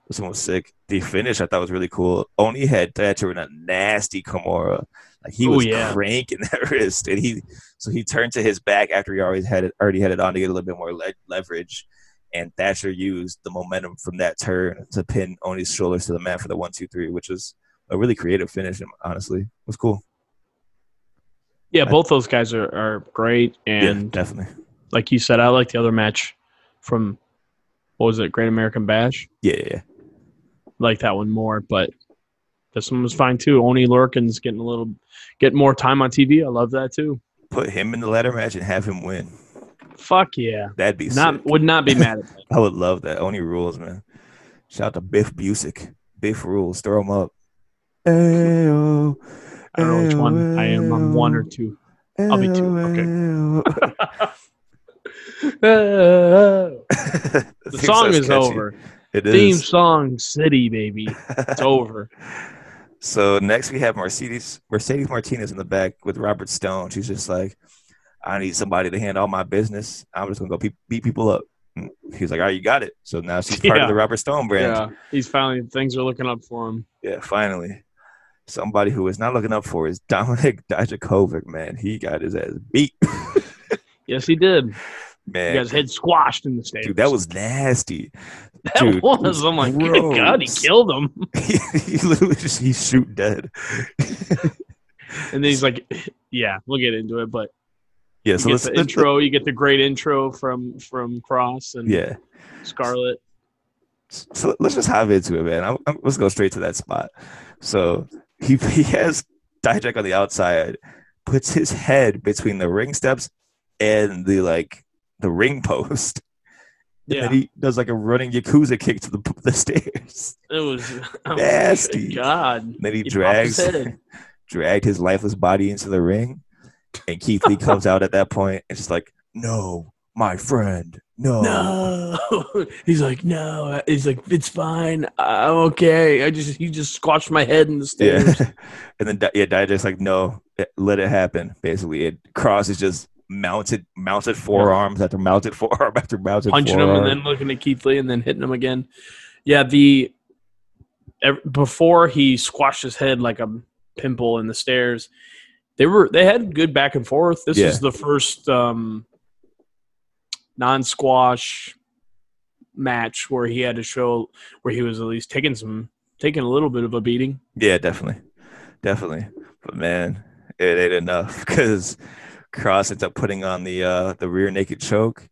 This one was sick. The finish I thought was really cool. Oney had Thatcher in a nasty Kimura. Like he Oh, was yeah. cranking that wrist, and he so he turned to his back after he always had it already had it on to get a little bit more le- leverage. And Thatcher used the momentum from that turn to pin Oney's shoulders to the mat for the one, two, three, which was a really creative finish. Honestly, it was cool. yeah, both those guys are, are great. yeah, And definitely. like you said, I like the other match from what was it, Great American Bash? Yeah, yeah, yeah. like that one more, but this one was fine too. Oney Lorcan's getting a little, getting more time on TV. I love that too. Put him in the ladder match and have him win. Fuck yeah, That'd be not sick. would not be mad at that. I would love that. Oney rules, man. Shout out to Biff Busick. Biff rules. Throw him up. Ayo, I don't know which one I am. I'm one or two. I'll be two. Okay. the song is over. It Theme is. song city, baby. It's over. So next we have Mercedes Mercedes Martinez in the back with Robert Stone. She's just like, I need somebody to handle all my business. I'm just gonna go pe- beat people up. And He's like, all right, you got it. So now she's part Yeah. of the Robert Stone brand. Yeah, he's finally things are looking up for him. Yeah, finally. Somebody who is not looking up for is Dominik Dijakovic, man. He got his ass beat. Yes, he did. He man. his head squashed in the stage. Dude, that was nasty. that dude, was. I'm like, good God, he killed him. he, he literally just he shoot dead. And then he's like, yeah, we'll get into it, but Yeah, so get let's, the let's- intro. You get the great intro from from Kross and yeah. Scarlett. So let's just hop into it, man. I'm, I'm, let's go straight to that spot. So he he has Dijak on the outside, puts his head between the ring steps and the like the ring post. And Yeah, then he does like a running Yakuza kick to the, the stairs. it was oh, Nasty. God. And then he, He drags his dragged his lifeless body into the ring. And Keith Lee comes out at that point and just like, no, my friend, no. No, he's like, no. He's like, it's fine. I'm okay. I just he just squashed my head in the stairs. Yeah. and then yeah, Dijak's like, no, let it happen. Basically, it Kross is just mounted, mounted forearms after mounted forearm after mounted punching him and then looking at Keith Lee and then hitting him again. Yeah, the before he squashed his head like a pimple in the stairs, they were they had good back and forth. This Yeah. is the first um, non-squash match where he had to show where he was at least taking some taking a little bit of a beating. Yeah, definitely, definitely. But man, it ain't enough because Kross ends up putting on the uh the rear naked choke,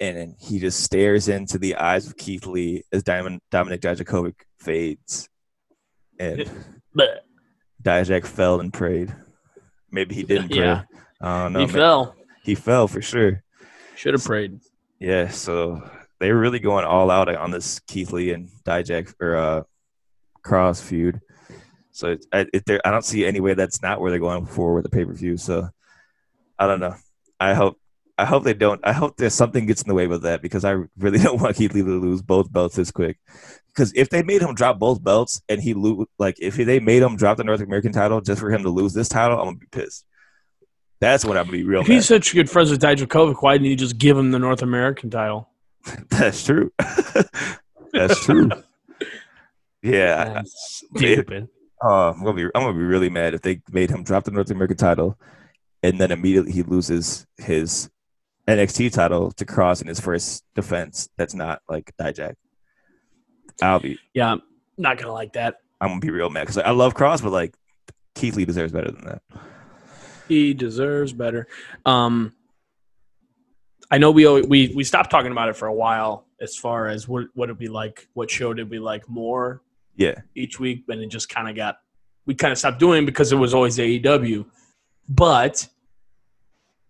and then he just stares into the eyes of Keith Lee as Diamond, Dominik Dijakovic fades, and But Dijak fell and prayed. Maybe he didn't pray. Yeah. I don't know. he man. fell. He fell for sure. Should have prayed. Yeah, so they were really going all out on this Keith Lee and Dijak or uh, Kross feud. So it, I, it, I don't see any way that's not where they're going for with the pay per view. So I don't know. I hope I hope they don't. I hope there's something gets in the way with that because I really don't want Keith Lee to lose both belts this quick. Because if they made him drop both belts and he lose, like if they made him drop the North American title just for him to lose this title, I'm gonna be pissed. That's what I'm gonna be real. If he's Mad. such good friends with Dijakovic, why didn't you just give him the North American title? That's true. That's true. Yeah, That's stupid. uh, I'm gonna be I'm gonna be really mad if they made him drop the North American title, and then immediately he loses his NXT title to Kross in his first defense. That's not like Dijak. I'll be Yeah, I'm not gonna like that. I'm gonna be real mad because like, I love Cross, but like Keith Lee deserves better than that. He deserves better. Um, I know we we we stopped talking about it for a while as far as what what it'd be like. What show did we like more Yeah, each week? And it just kind of got we kind of stopped doing because it was always AEW, but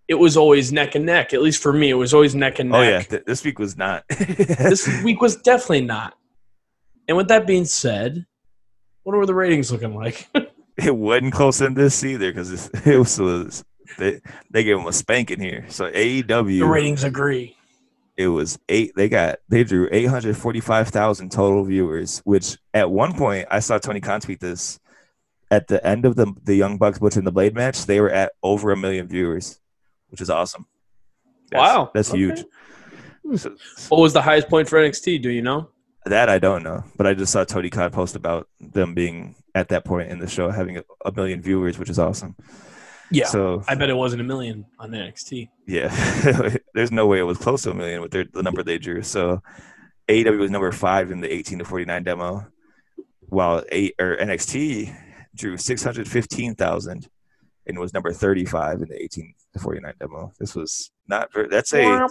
it was always neck and neck. At least for me, it was always neck and oh, neck. Oh yeah, Th- this week was not. this week was definitely not. And with that being said, what were the ratings looking like? it wasn't close in this either because it was, was they they gave him a spanking here. So AEW the ratings agree. it was eight. They got they drew eight hundred forty five thousand total viewers. Which at one point I saw Tony Khan tweet this. At the end of the the Young Bucks Butcher and the Blade match, they were at over a million viewers, which is awesome. That's- Wow, that's okay. huge. What was the highest point for NXT? Do you know? That I don't know, but I just saw Tony Khan post about them being at that point in the show having a, a million viewers, which is awesome. Yeah. So I bet it wasn't a million on NXT. yeah, there's no way it was close to a million with their, the number they drew. So AEW was number five in the 18 to 49 demo, while eight or NXT drew 615,000 and was number 35 in the 18 to 49 demo. This was not very. That's a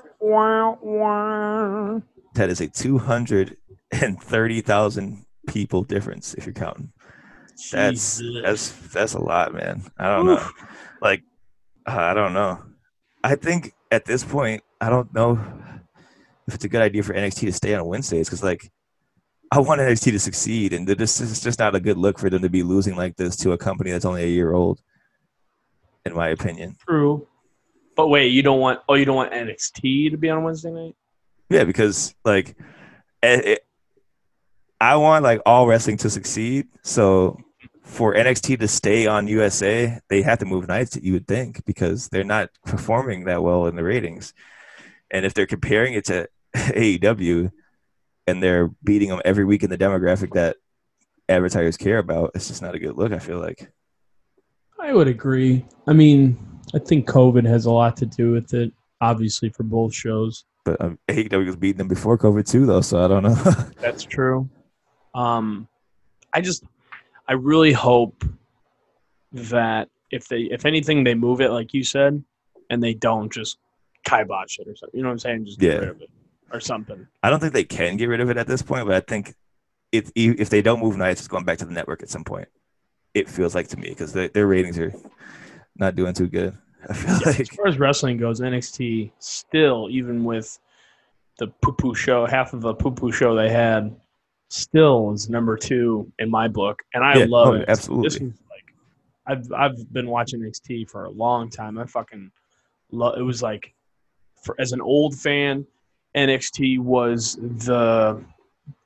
that is a 230,000 people difference if you're counting. That's Jesus. that's that's a lot, man. I don't know. Like uh, I don't know. I think at this point, I don't know if it's a good idea for NXT to stay on Wednesdays because, like, I want NXT to succeed, and this is just not a good look for them to be losing like this to a company that's only a year old, in my opinion. True. But wait, you don't want oh you don't want NXT to be on Wednesday night? Yeah, because like, it, it- I want like all wrestling to succeed. So for NXT to stay on USA, they have to move nights. You would think because they're not performing that well in the ratings, and if they're comparing it to AEW, and they're beating them every week in the demographic that advertisers care about, it's just not a good look. I feel like. I would agree. I mean, I think COVID has a lot to do with it, obviously for both shows. But um, AEW was beating them before COVID too, though. So I don't know. That's true. Um, I just, I really hope that if they, if anything, they move it like you said, and they don't just kibosh it or something. You know what I'm saying? Just get Yeah. rid of it or something. I don't think they can get rid of it at this point, but I think if if they don't move nights, it's going back to the network at some point. It feels like to me because their ratings are not doing too good. I feel As like far as wrestling goes, NXT still, even with the poo poo show, half of a poo poo show they had, still is number two in my book, and I Yeah, oh, love oh, it. absolutely. This is like, I've I've been watching NXT for a long time. I fucking love. It was like, for as an old fan, NXT was the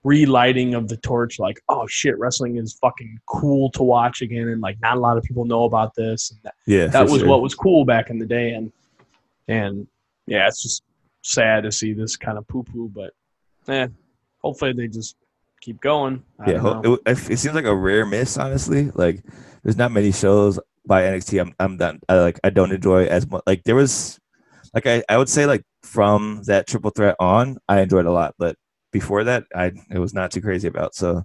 relighting of the torch. Like, oh shit, wrestling is fucking cool to watch again, and like not a lot of people know about this. And that, yeah, that was sure. what was cool back in the day and and yeah it's just sad to see this kind of poo poo but eh, hopefully they just keep going I Yeah, don't ho- know. it, it seems like a rare miss, honestly. Like, there's not many shows by NXT. I'm I'm done. I like I don't enjoy as much. Like there was, like I, I would say like from that triple threat on, I enjoyed a lot, but before that, I it was not too crazy about. So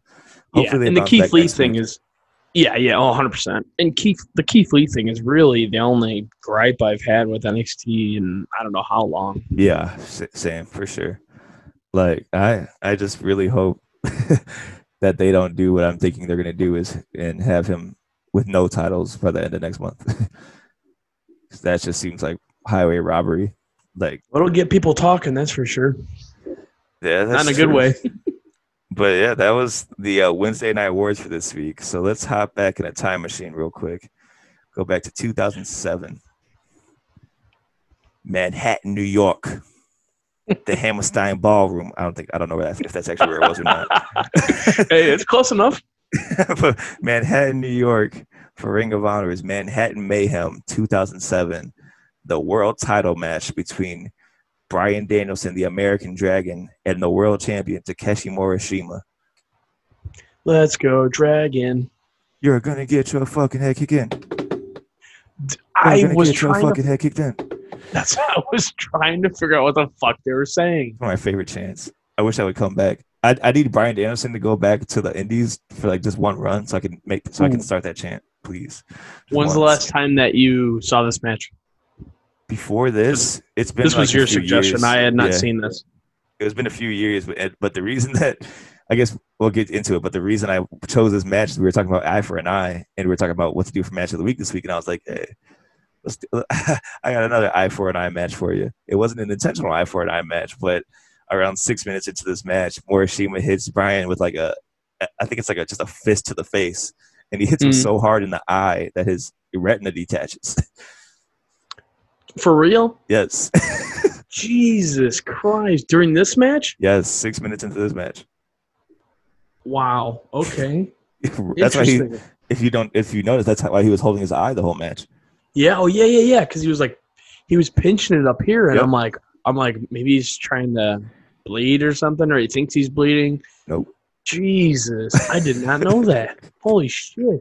yeah hopefully, they and the keith lee thing week. is yeah yeah oh, 100% and keith the keith lee thing is really the only gripe i've had with nxt in i don't know how long Yeah, same for sure. Like I, I just really hope that they don't do what I'm thinking they're gonna do is and have him with no titles by the end of next month. that just seems like highway robbery. Like it'll get people talking that's for sure yeah, that's not in a good way But yeah, that was the uh, Wednesday night awards for this week. So let's hop back in a time machine real quick. Go back to 2007, Manhattan, New York, the Hammerstein Ballroom. I don't think I don't know that's, if that's actually where it was or not. hey it's close enough but Manhattan, New York for Ring of Honor is Manhattan Mayhem 2007. The world title match between Brian Danielson, the American Dragon, and the world champion Takeshi Morishima. Let's go, Dragon. You're gonna get your fucking head kicked in. You're I was get your trying to head kicked in. That's I was trying to figure out what the fuck they were saying. My favorite chants. I wish I would come back. I, I need Brian Danielson to go back to the Indies for like just one run, so I can make so I can hmm. start that chant, please. Just When's the last time that you saw this match? Before this, it's been. This was like a your suggestion. years. I had not Yeah. seen this. it's been a few years, but but the reason that I guess we'll get into it, but the reason I chose this match is we were talking about eye for an eye, and we were talking about what to do for match of the week this week, and I was like, hey, let's do, I got another eye for an eye match for you. It wasn't an intentional eye for an eye match, but around six minutes into this match, Morishima hits Brian with like a, I think it's like a just a fist to the face, and he hits him Mhm. so hard in the eye that his retina detaches. For real? yes, Jesus Christ! During this match? yes, six minutes into this match. Wow. Okay. That's why he if you don't if you notice that's why he was holding his eye the whole match Yeah. Oh yeah. Yeah. Yeah. Because he was like, he was pinching it up here, and Yep. I'm like, I'm like, maybe he's trying to bleed or something, or he thinks he's bleeding. Nope. Jesus, I did not know that. Holy shit!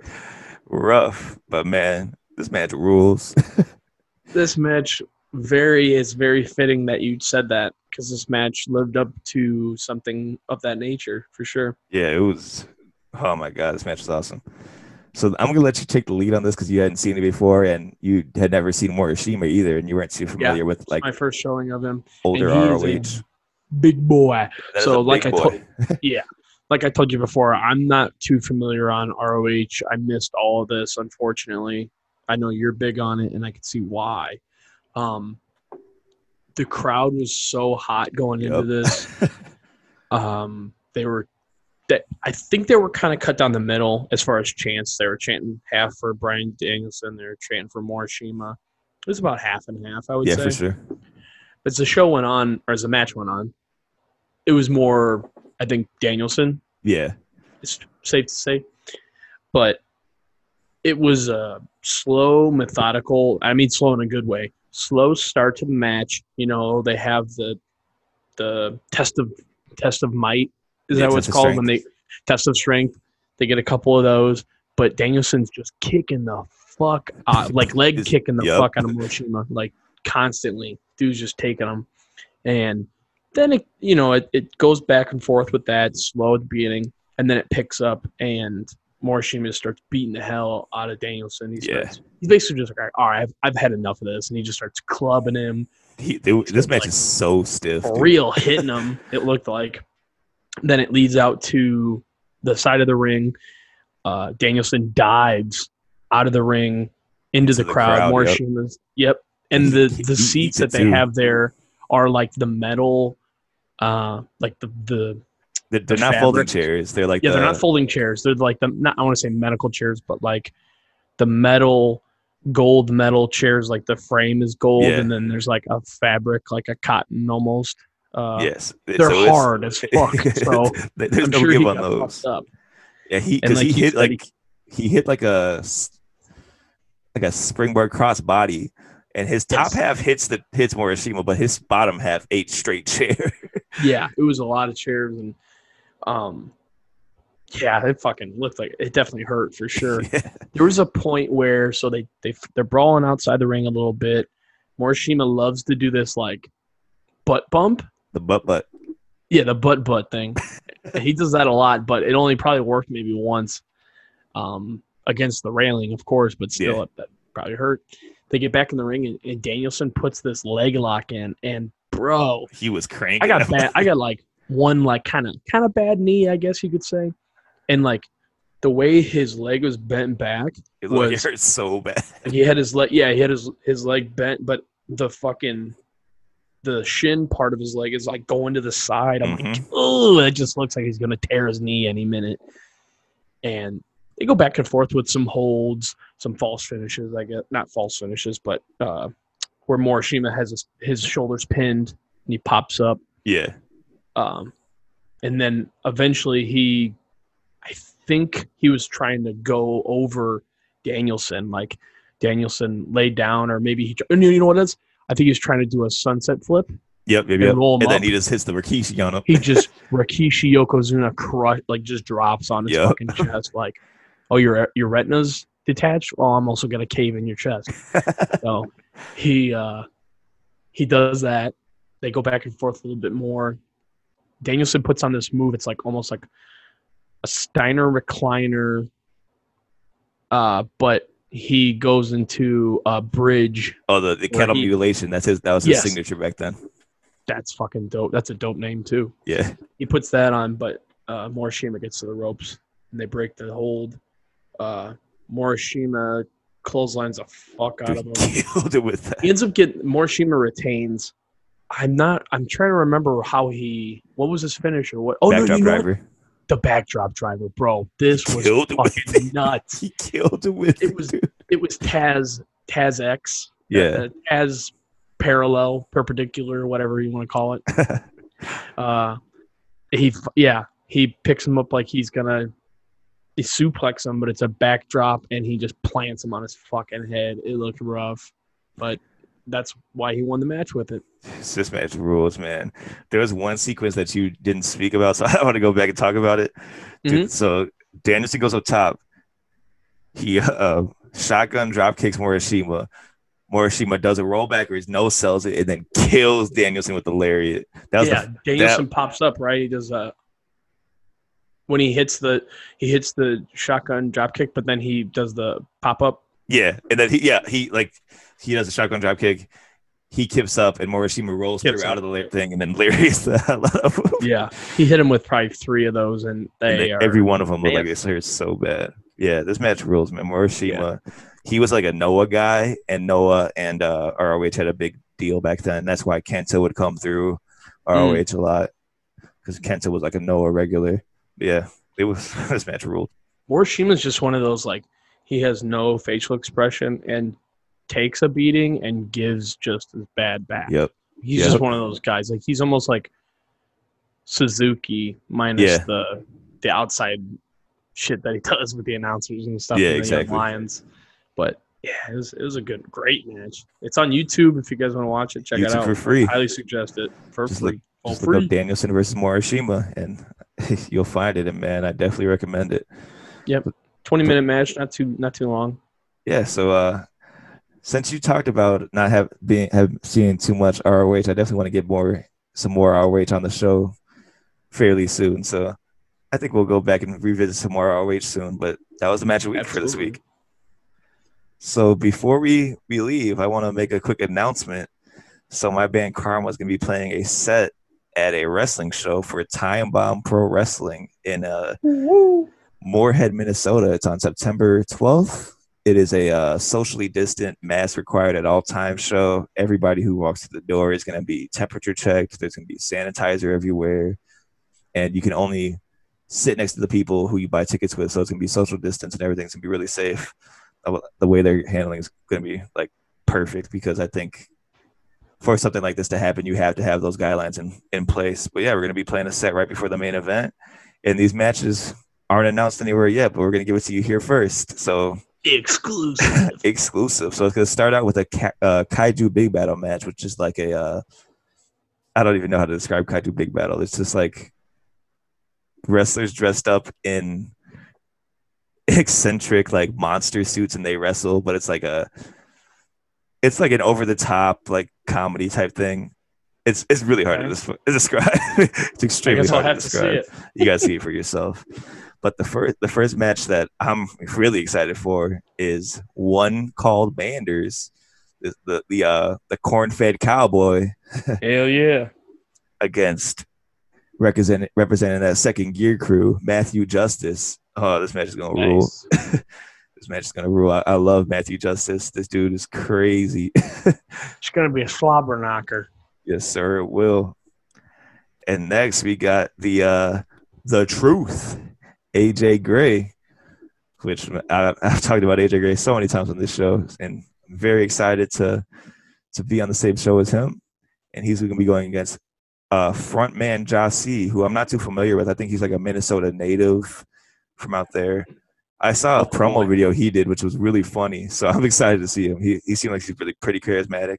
rough but man this match rules This match very is very fitting that you said that because this match lived up to something of that nature for sure. yeah it was oh my god this match was awesome so i'm gonna let you take the lead on this because you hadn't seen it before and you had never seen morishima either and you weren't too familiar with like My first showing of him, older roh big boy. That so a like big I told, yeah, like I told you before, I'm not too familiar on ROH. I missed all of this, unfortunately. I know you're big on it, and I can see why. Um, the crowd was so hot going into this. Um, they were, I think they were kind of cut down the middle as far as chants. They were chanting half for Brian Danielson. They were chanting for Morishima. It was about half and half, I would yeah say for sure as the show went on, or as the match went on, it was more, I think, Danielson. yeah It's safe to say, but it was a slow, methodical. I mean, slow in a good way. Slow start to the match. You know, they have the the test of test of might. Is Yeah, that what it's called when they test of strength? They get a couple of those, but Danielson's just kicking the fuck, uh, like leg kicking the yup. fuck out of Morishima, like constantly. Dude's just taking them, and then it, you know, it, it goes back and forth with that slow at the beginning, and then it picks up, and Morishima starts beating the hell out of Danielson. He Yeah. starts, he's basically just like, all right, I've, I've had enough of this, and he just starts clubbing him he, they, this match like, is so stiff for dude. real hitting him. It looked like. Then it leads out to the side of the ring. Uh, Danielson dives out of the ring into To the, the crowd. crowd, More yep. Shimas. Yep. And the he- the seats that they too. have there are like the metal, uh, like the the they're, they're the not folding chairs they're like yeah the, they're not folding chairs. They're like the not I want to say medical chairs, but like the metal gold metal chairs. Like the frame is gold, Yeah. and then there's like a fabric, like a cotton almost. Uh, yes they're So hard as fuck. So there's I'm no sure give he on those up. Yeah, he because like, he hit like he- he hit like a like a springboard cross body, and his top Yes. half hits the hits Morishima, but his bottom half ate straight chair. Yeah, it was a lot of chairs and um yeah, it fucking looked like it definitely hurt for sure. yeah. There was a point where so they they they're brawling outside the ring a little bit. Morishima loves to do this like butt bump. The butt butt. Yeah, the butt butt thing. he does that a lot, but it only probably worked maybe once um, against the railing, of course, but still, Yeah. it, that probably hurt. They get back in the ring, and, and Danielson puts this leg lock in, and bro, He was cranking. I got bad. I got like one like kind of kind of bad knee, I guess you could say, and like the way his leg was bent back, It was- hurt so bad. he had his leg. Yeah, he had his his leg bent, but the fucking the shin part of his leg is like going to the side. I'm like, oh, it just looks like he's gonna tear his knee any minute. And they go back and forth with some holds, some false finishes. I guess not false finishes, but uh, where Morishima has his, his shoulders pinned and he pops up. Yeah. Um, and then eventually he, I think he was trying to go over Danielson. Like Danielson laid down, or maybe he. You know what it is? I think he's trying to do a sunset flip. Yep, yep, And yep. roll And then he just hits the Rikishi on him. He just Rikishi Yokozuna crush like just drops on his Yep. fucking chest like, oh your your retina's detached. Well, I'm also gonna cave in your chest. so he uh he does that. They go back and forth a little bit more. Danielson puts on this move. It's like almost like a Steiner recliner, uh, but he goes into a bridge. oh, the, the cattle he- mutilation. That's his. That was his Yes. signature back then. That's fucking dope. That's a dope name too. Yeah. he puts that on, but uh, Morishima gets to the ropes and they break the hold. Uh, Morishima clotheslines the fuck out of him. killed it with that. He ends up getting Morishima retains. I'm not. I'm trying to remember how he. What was his finisher? What? Oh no, you know what? the backdrop driver, bro. This was Killed fucking nuts. He killed it with It it. was- dude. It was Taz Taz X. Yeah. uh, Taz parallel, perpendicular, whatever you want to call it. uh, he yeah, he picks him up like he's gonna he suplex him, but it's a backdrop and he just plants him on his fucking head. It looked rough, but that's why he won the match with it. this match rules, man. There was one sequence that you didn't speak about, so I want to go back and talk about it. Dude, So Danielson goes up top. He uh, shotgun drop kicks Morishima. Morishima does a roll backwards, no sells it, and then kills Danielson with the lariat. That was yeah, the, Danielson pops up right. He does a when he hits the he hits the shotgun drop kick, but then he does the pop up. yeah, and then he yeah he like he does a shotgun drop kick. He kips up, and Morishima rolls Kips through up. out of the thing, and then lariats the hell out of him. Yeah, he hit him with probably three of those, and And they are every one of them looked like this hurt so bad. Yeah, this match rules, man. Morishima, he was like a Noah guy, and Noah and uh, ROH had a big deal back then. That's why Kenta would come through ROH Mm. a lot because Kenta was like a Noah regular. Yeah, it was this match ruled. Morishima's just one of those like he has no facial expression and takes a beating and gives just as bad back. Yep. He's Yep. just one of those guys. Like he's almost like Suzuki minus Yeah. the the outside shit that he does with the announcers and stuff. Yeah, exactly. Lions. But yeah, it was, it was a good, great match. It's on YouTube if you guys want to watch it. Check it out for free. Highly suggest it for Just free. look- For Just look free. up Danielson versus Morishima, and you'll find it. And man, I definitely recommend it. Yep, Twenty minute match, not too not too long. Yeah. So uh since you talked about not have being have seen too much ROH, I definitely want to get more some more ROH on the show fairly soon. So I think we'll go back and revisit some more ROH soon. But that was the match of the week for this week. So before we, we leave, I want to make a quick announcement. So my band Kharma is going to be playing a set at a wrestling show for Time Bomb Pro Wrestling in uh, Moorhead, Minnesota. It's on September 12th. It is a uh, socially distant, mask required at all times show. Everybody who walks through the door is going to be temperature checked. There's going to be sanitizer everywhere, and you can only sit next to the people who you buy tickets with. So it's going to be social distance, and everything's going to be really safe. The- The way they're handling is going to be like perfect because I think for something like this to happen, you have to have those guidelines in, in place. But yeah, we're going to be playing a set right before the main event, and these matches aren't announced anywhere yet, but we're going to give it to you here first. So Exclusive. exclusive. So it's going to start out with a ka- uh, Kaiju Big Battle match, which is like a, uh, I don't even know how to describe Kaiju Big Battle. It's just like wrestlers dressed up in eccentric like monster suits and they wrestle, but it's like a, it's like an over the top like comedy type thing. It's it's really hard to, Okay. des- describe. it's extremely hard to to see describe it. you gotta see it for yourself. But the first the first match that I'm really excited for is one called Manders, the the the, uh, the corn fed cowboy Hell yeah. against representing representing that second gear crew, Matthew Justice. Oh, this match is gonna rule. This match is gonna rule. I, I love Matthew Justice. This dude is crazy. It's gonna be a slobber knocker. Yes, sir, it will. And next we got the uh the truth, AJ Gray, which I, I've talked about AJ Gray so many times on this show, and I'm very excited to to be on the same show as him. And he's going to be going against uh frontman Jossie, who I'm not too familiar with. I think he's like a Minnesota native from out there. I saw a promo video he did, which was really funny. So I'm excited to see him. He he seemed like he's really pretty charismatic.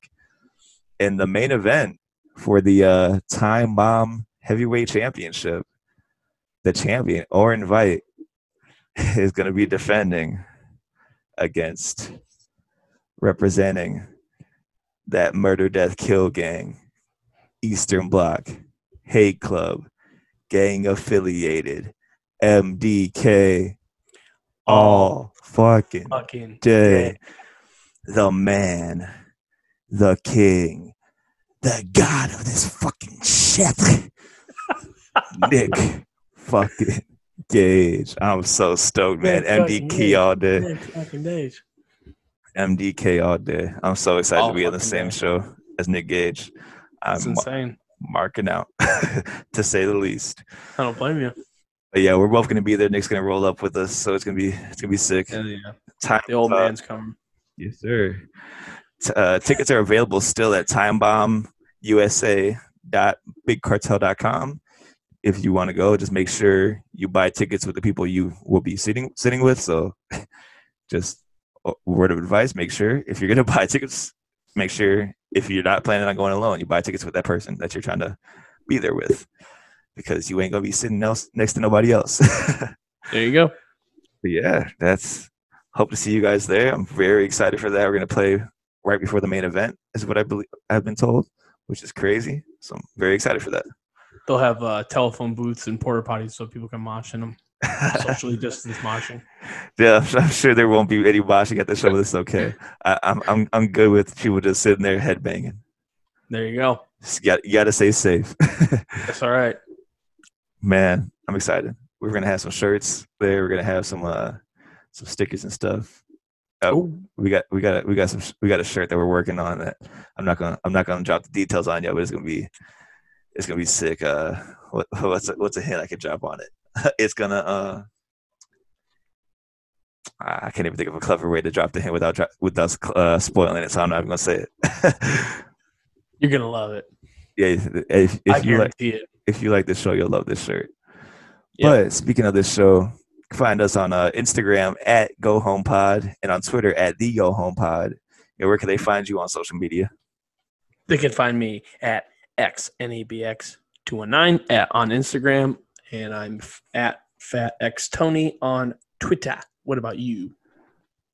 And the main event for the uh, Time Bomb Heavyweight Championship, the champion Orin Veidt is going to be defending against representing that murder, death, kill gang, Eastern Bloc, Hate Club, gang affiliated, MDK, all fucking Fucking day. The man, the king, the god of this fucking shit. Nick fucking Gage. I'm so stoked, man. Man, MDK Nick. all day. Yeah, fucking days. MDK all day. I'm so excited All to be on the same day. show as Nick Gage. I'm It's ma- insane. marking out, to say the least. I don't blame you. But yeah, we're both gonna be there. Nick's gonna roll up with us, so it's gonna be it's gonna be sick. Hell yeah. Time, The old uh, man's coming. Yes, sir. T- uh, tickets are available still at timebombusa.bigcartel.com. If you want to go, just make sure you buy tickets with the people you will be sitting sitting with. So, just a word of advice: make sure if you're gonna buy tickets, make sure if you're not planning on going alone, you buy tickets with that person that you're trying to be there with, because you ain't gonna be sitting else next to nobody else. There you go. But yeah, that's hope to see you guys there. I'm very excited for that. We're gonna play right before the main event, is what I believe I've been told, which is crazy. So I'm very excited for that. They'll have uh, telephone booths and porta potties so people can mosh in them. Socially distanced moshing. yeah, I'm- sure there won't be any washing at the show, but it's okay. I, I'm I'm I'm good with people just sitting there headbanging. There you go. Just got you got to stay safe, That's all right. man. I'm excited. We're gonna have some shirts there. We're gonna have some uh some stickers and stuff. Oh, we got we got we got some we got a shirt that we're working on that I'm not gonna I'm not gonna drop the details on yet, but it's gonna be it's gonna be sick. Uh, what, what's a, what's a hint I could drop on it? it's gonna uh, I can't even think of a clever way to drop the hint without without uh, spoiling it, so I'm not even gonna say it. you're gonna love it. yeah, if, I if you like it. if you like this show, you'll love this shirt. Yeah. But speaking of this show, find us on uh, Instagram at Go Home Pod and on Twitter at the Go Home Pod. And where can they find you on social media? They can find me at xnabx219 at on Instagram, and I'm f- at Tony on Twitter. What about you?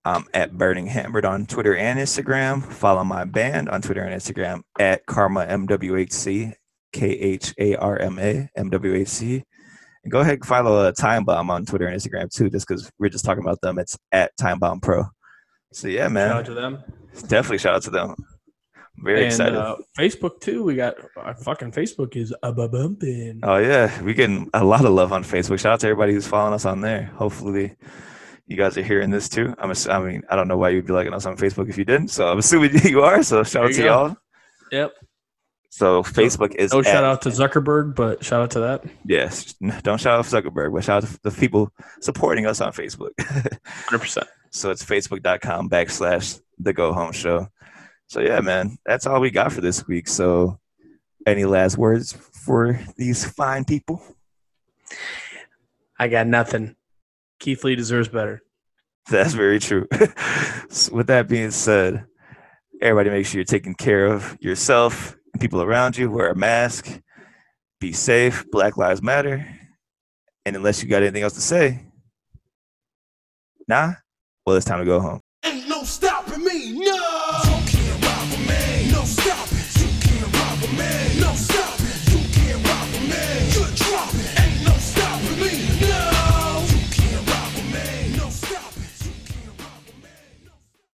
I'm at Burning Hammered on Twitter and Instagram. Follow my band on Twitter and Instagram at Kharma MWHC, K H A R M A M W H C. And go ahead and follow uh, Time Bomb on Twitter and Instagram too, just because we're just talking about them. It's at Time Bomb Pro. So yeah, man, Shout out to them. definitely shout out to them. Very and excited. uh, Facebook too. We got our fucking Facebook is a bumping. Oh yeah, we're getting a lot of love on Facebook. Shout out to everybody who's following us on there. Hopefully, you guys are hearing this too. I'm. ass- I mean, I don't know why you'd be liking us on Facebook if you didn't. So I'm assuming you are. So shout There out to go. y'all. Yep. So Facebook is No shout out to Zuckerberg, but shout out to that. Yes, don't shout out Zuckerberg, but shout out to the people supporting us on Facebook. Hundred percent. so it's facebook.com backslash the Go Home Show. So yeah, man, that's all we got for this week. So, any last words for these fine people? I got nothing. Keith Lee deserves better. That's very true. So with that being said, everybody make sure you're taking care of yourself and people around you. Wear a mask. Be safe. Black Lives Matter. And unless you got anything else to say, nah, well, it's time to go home.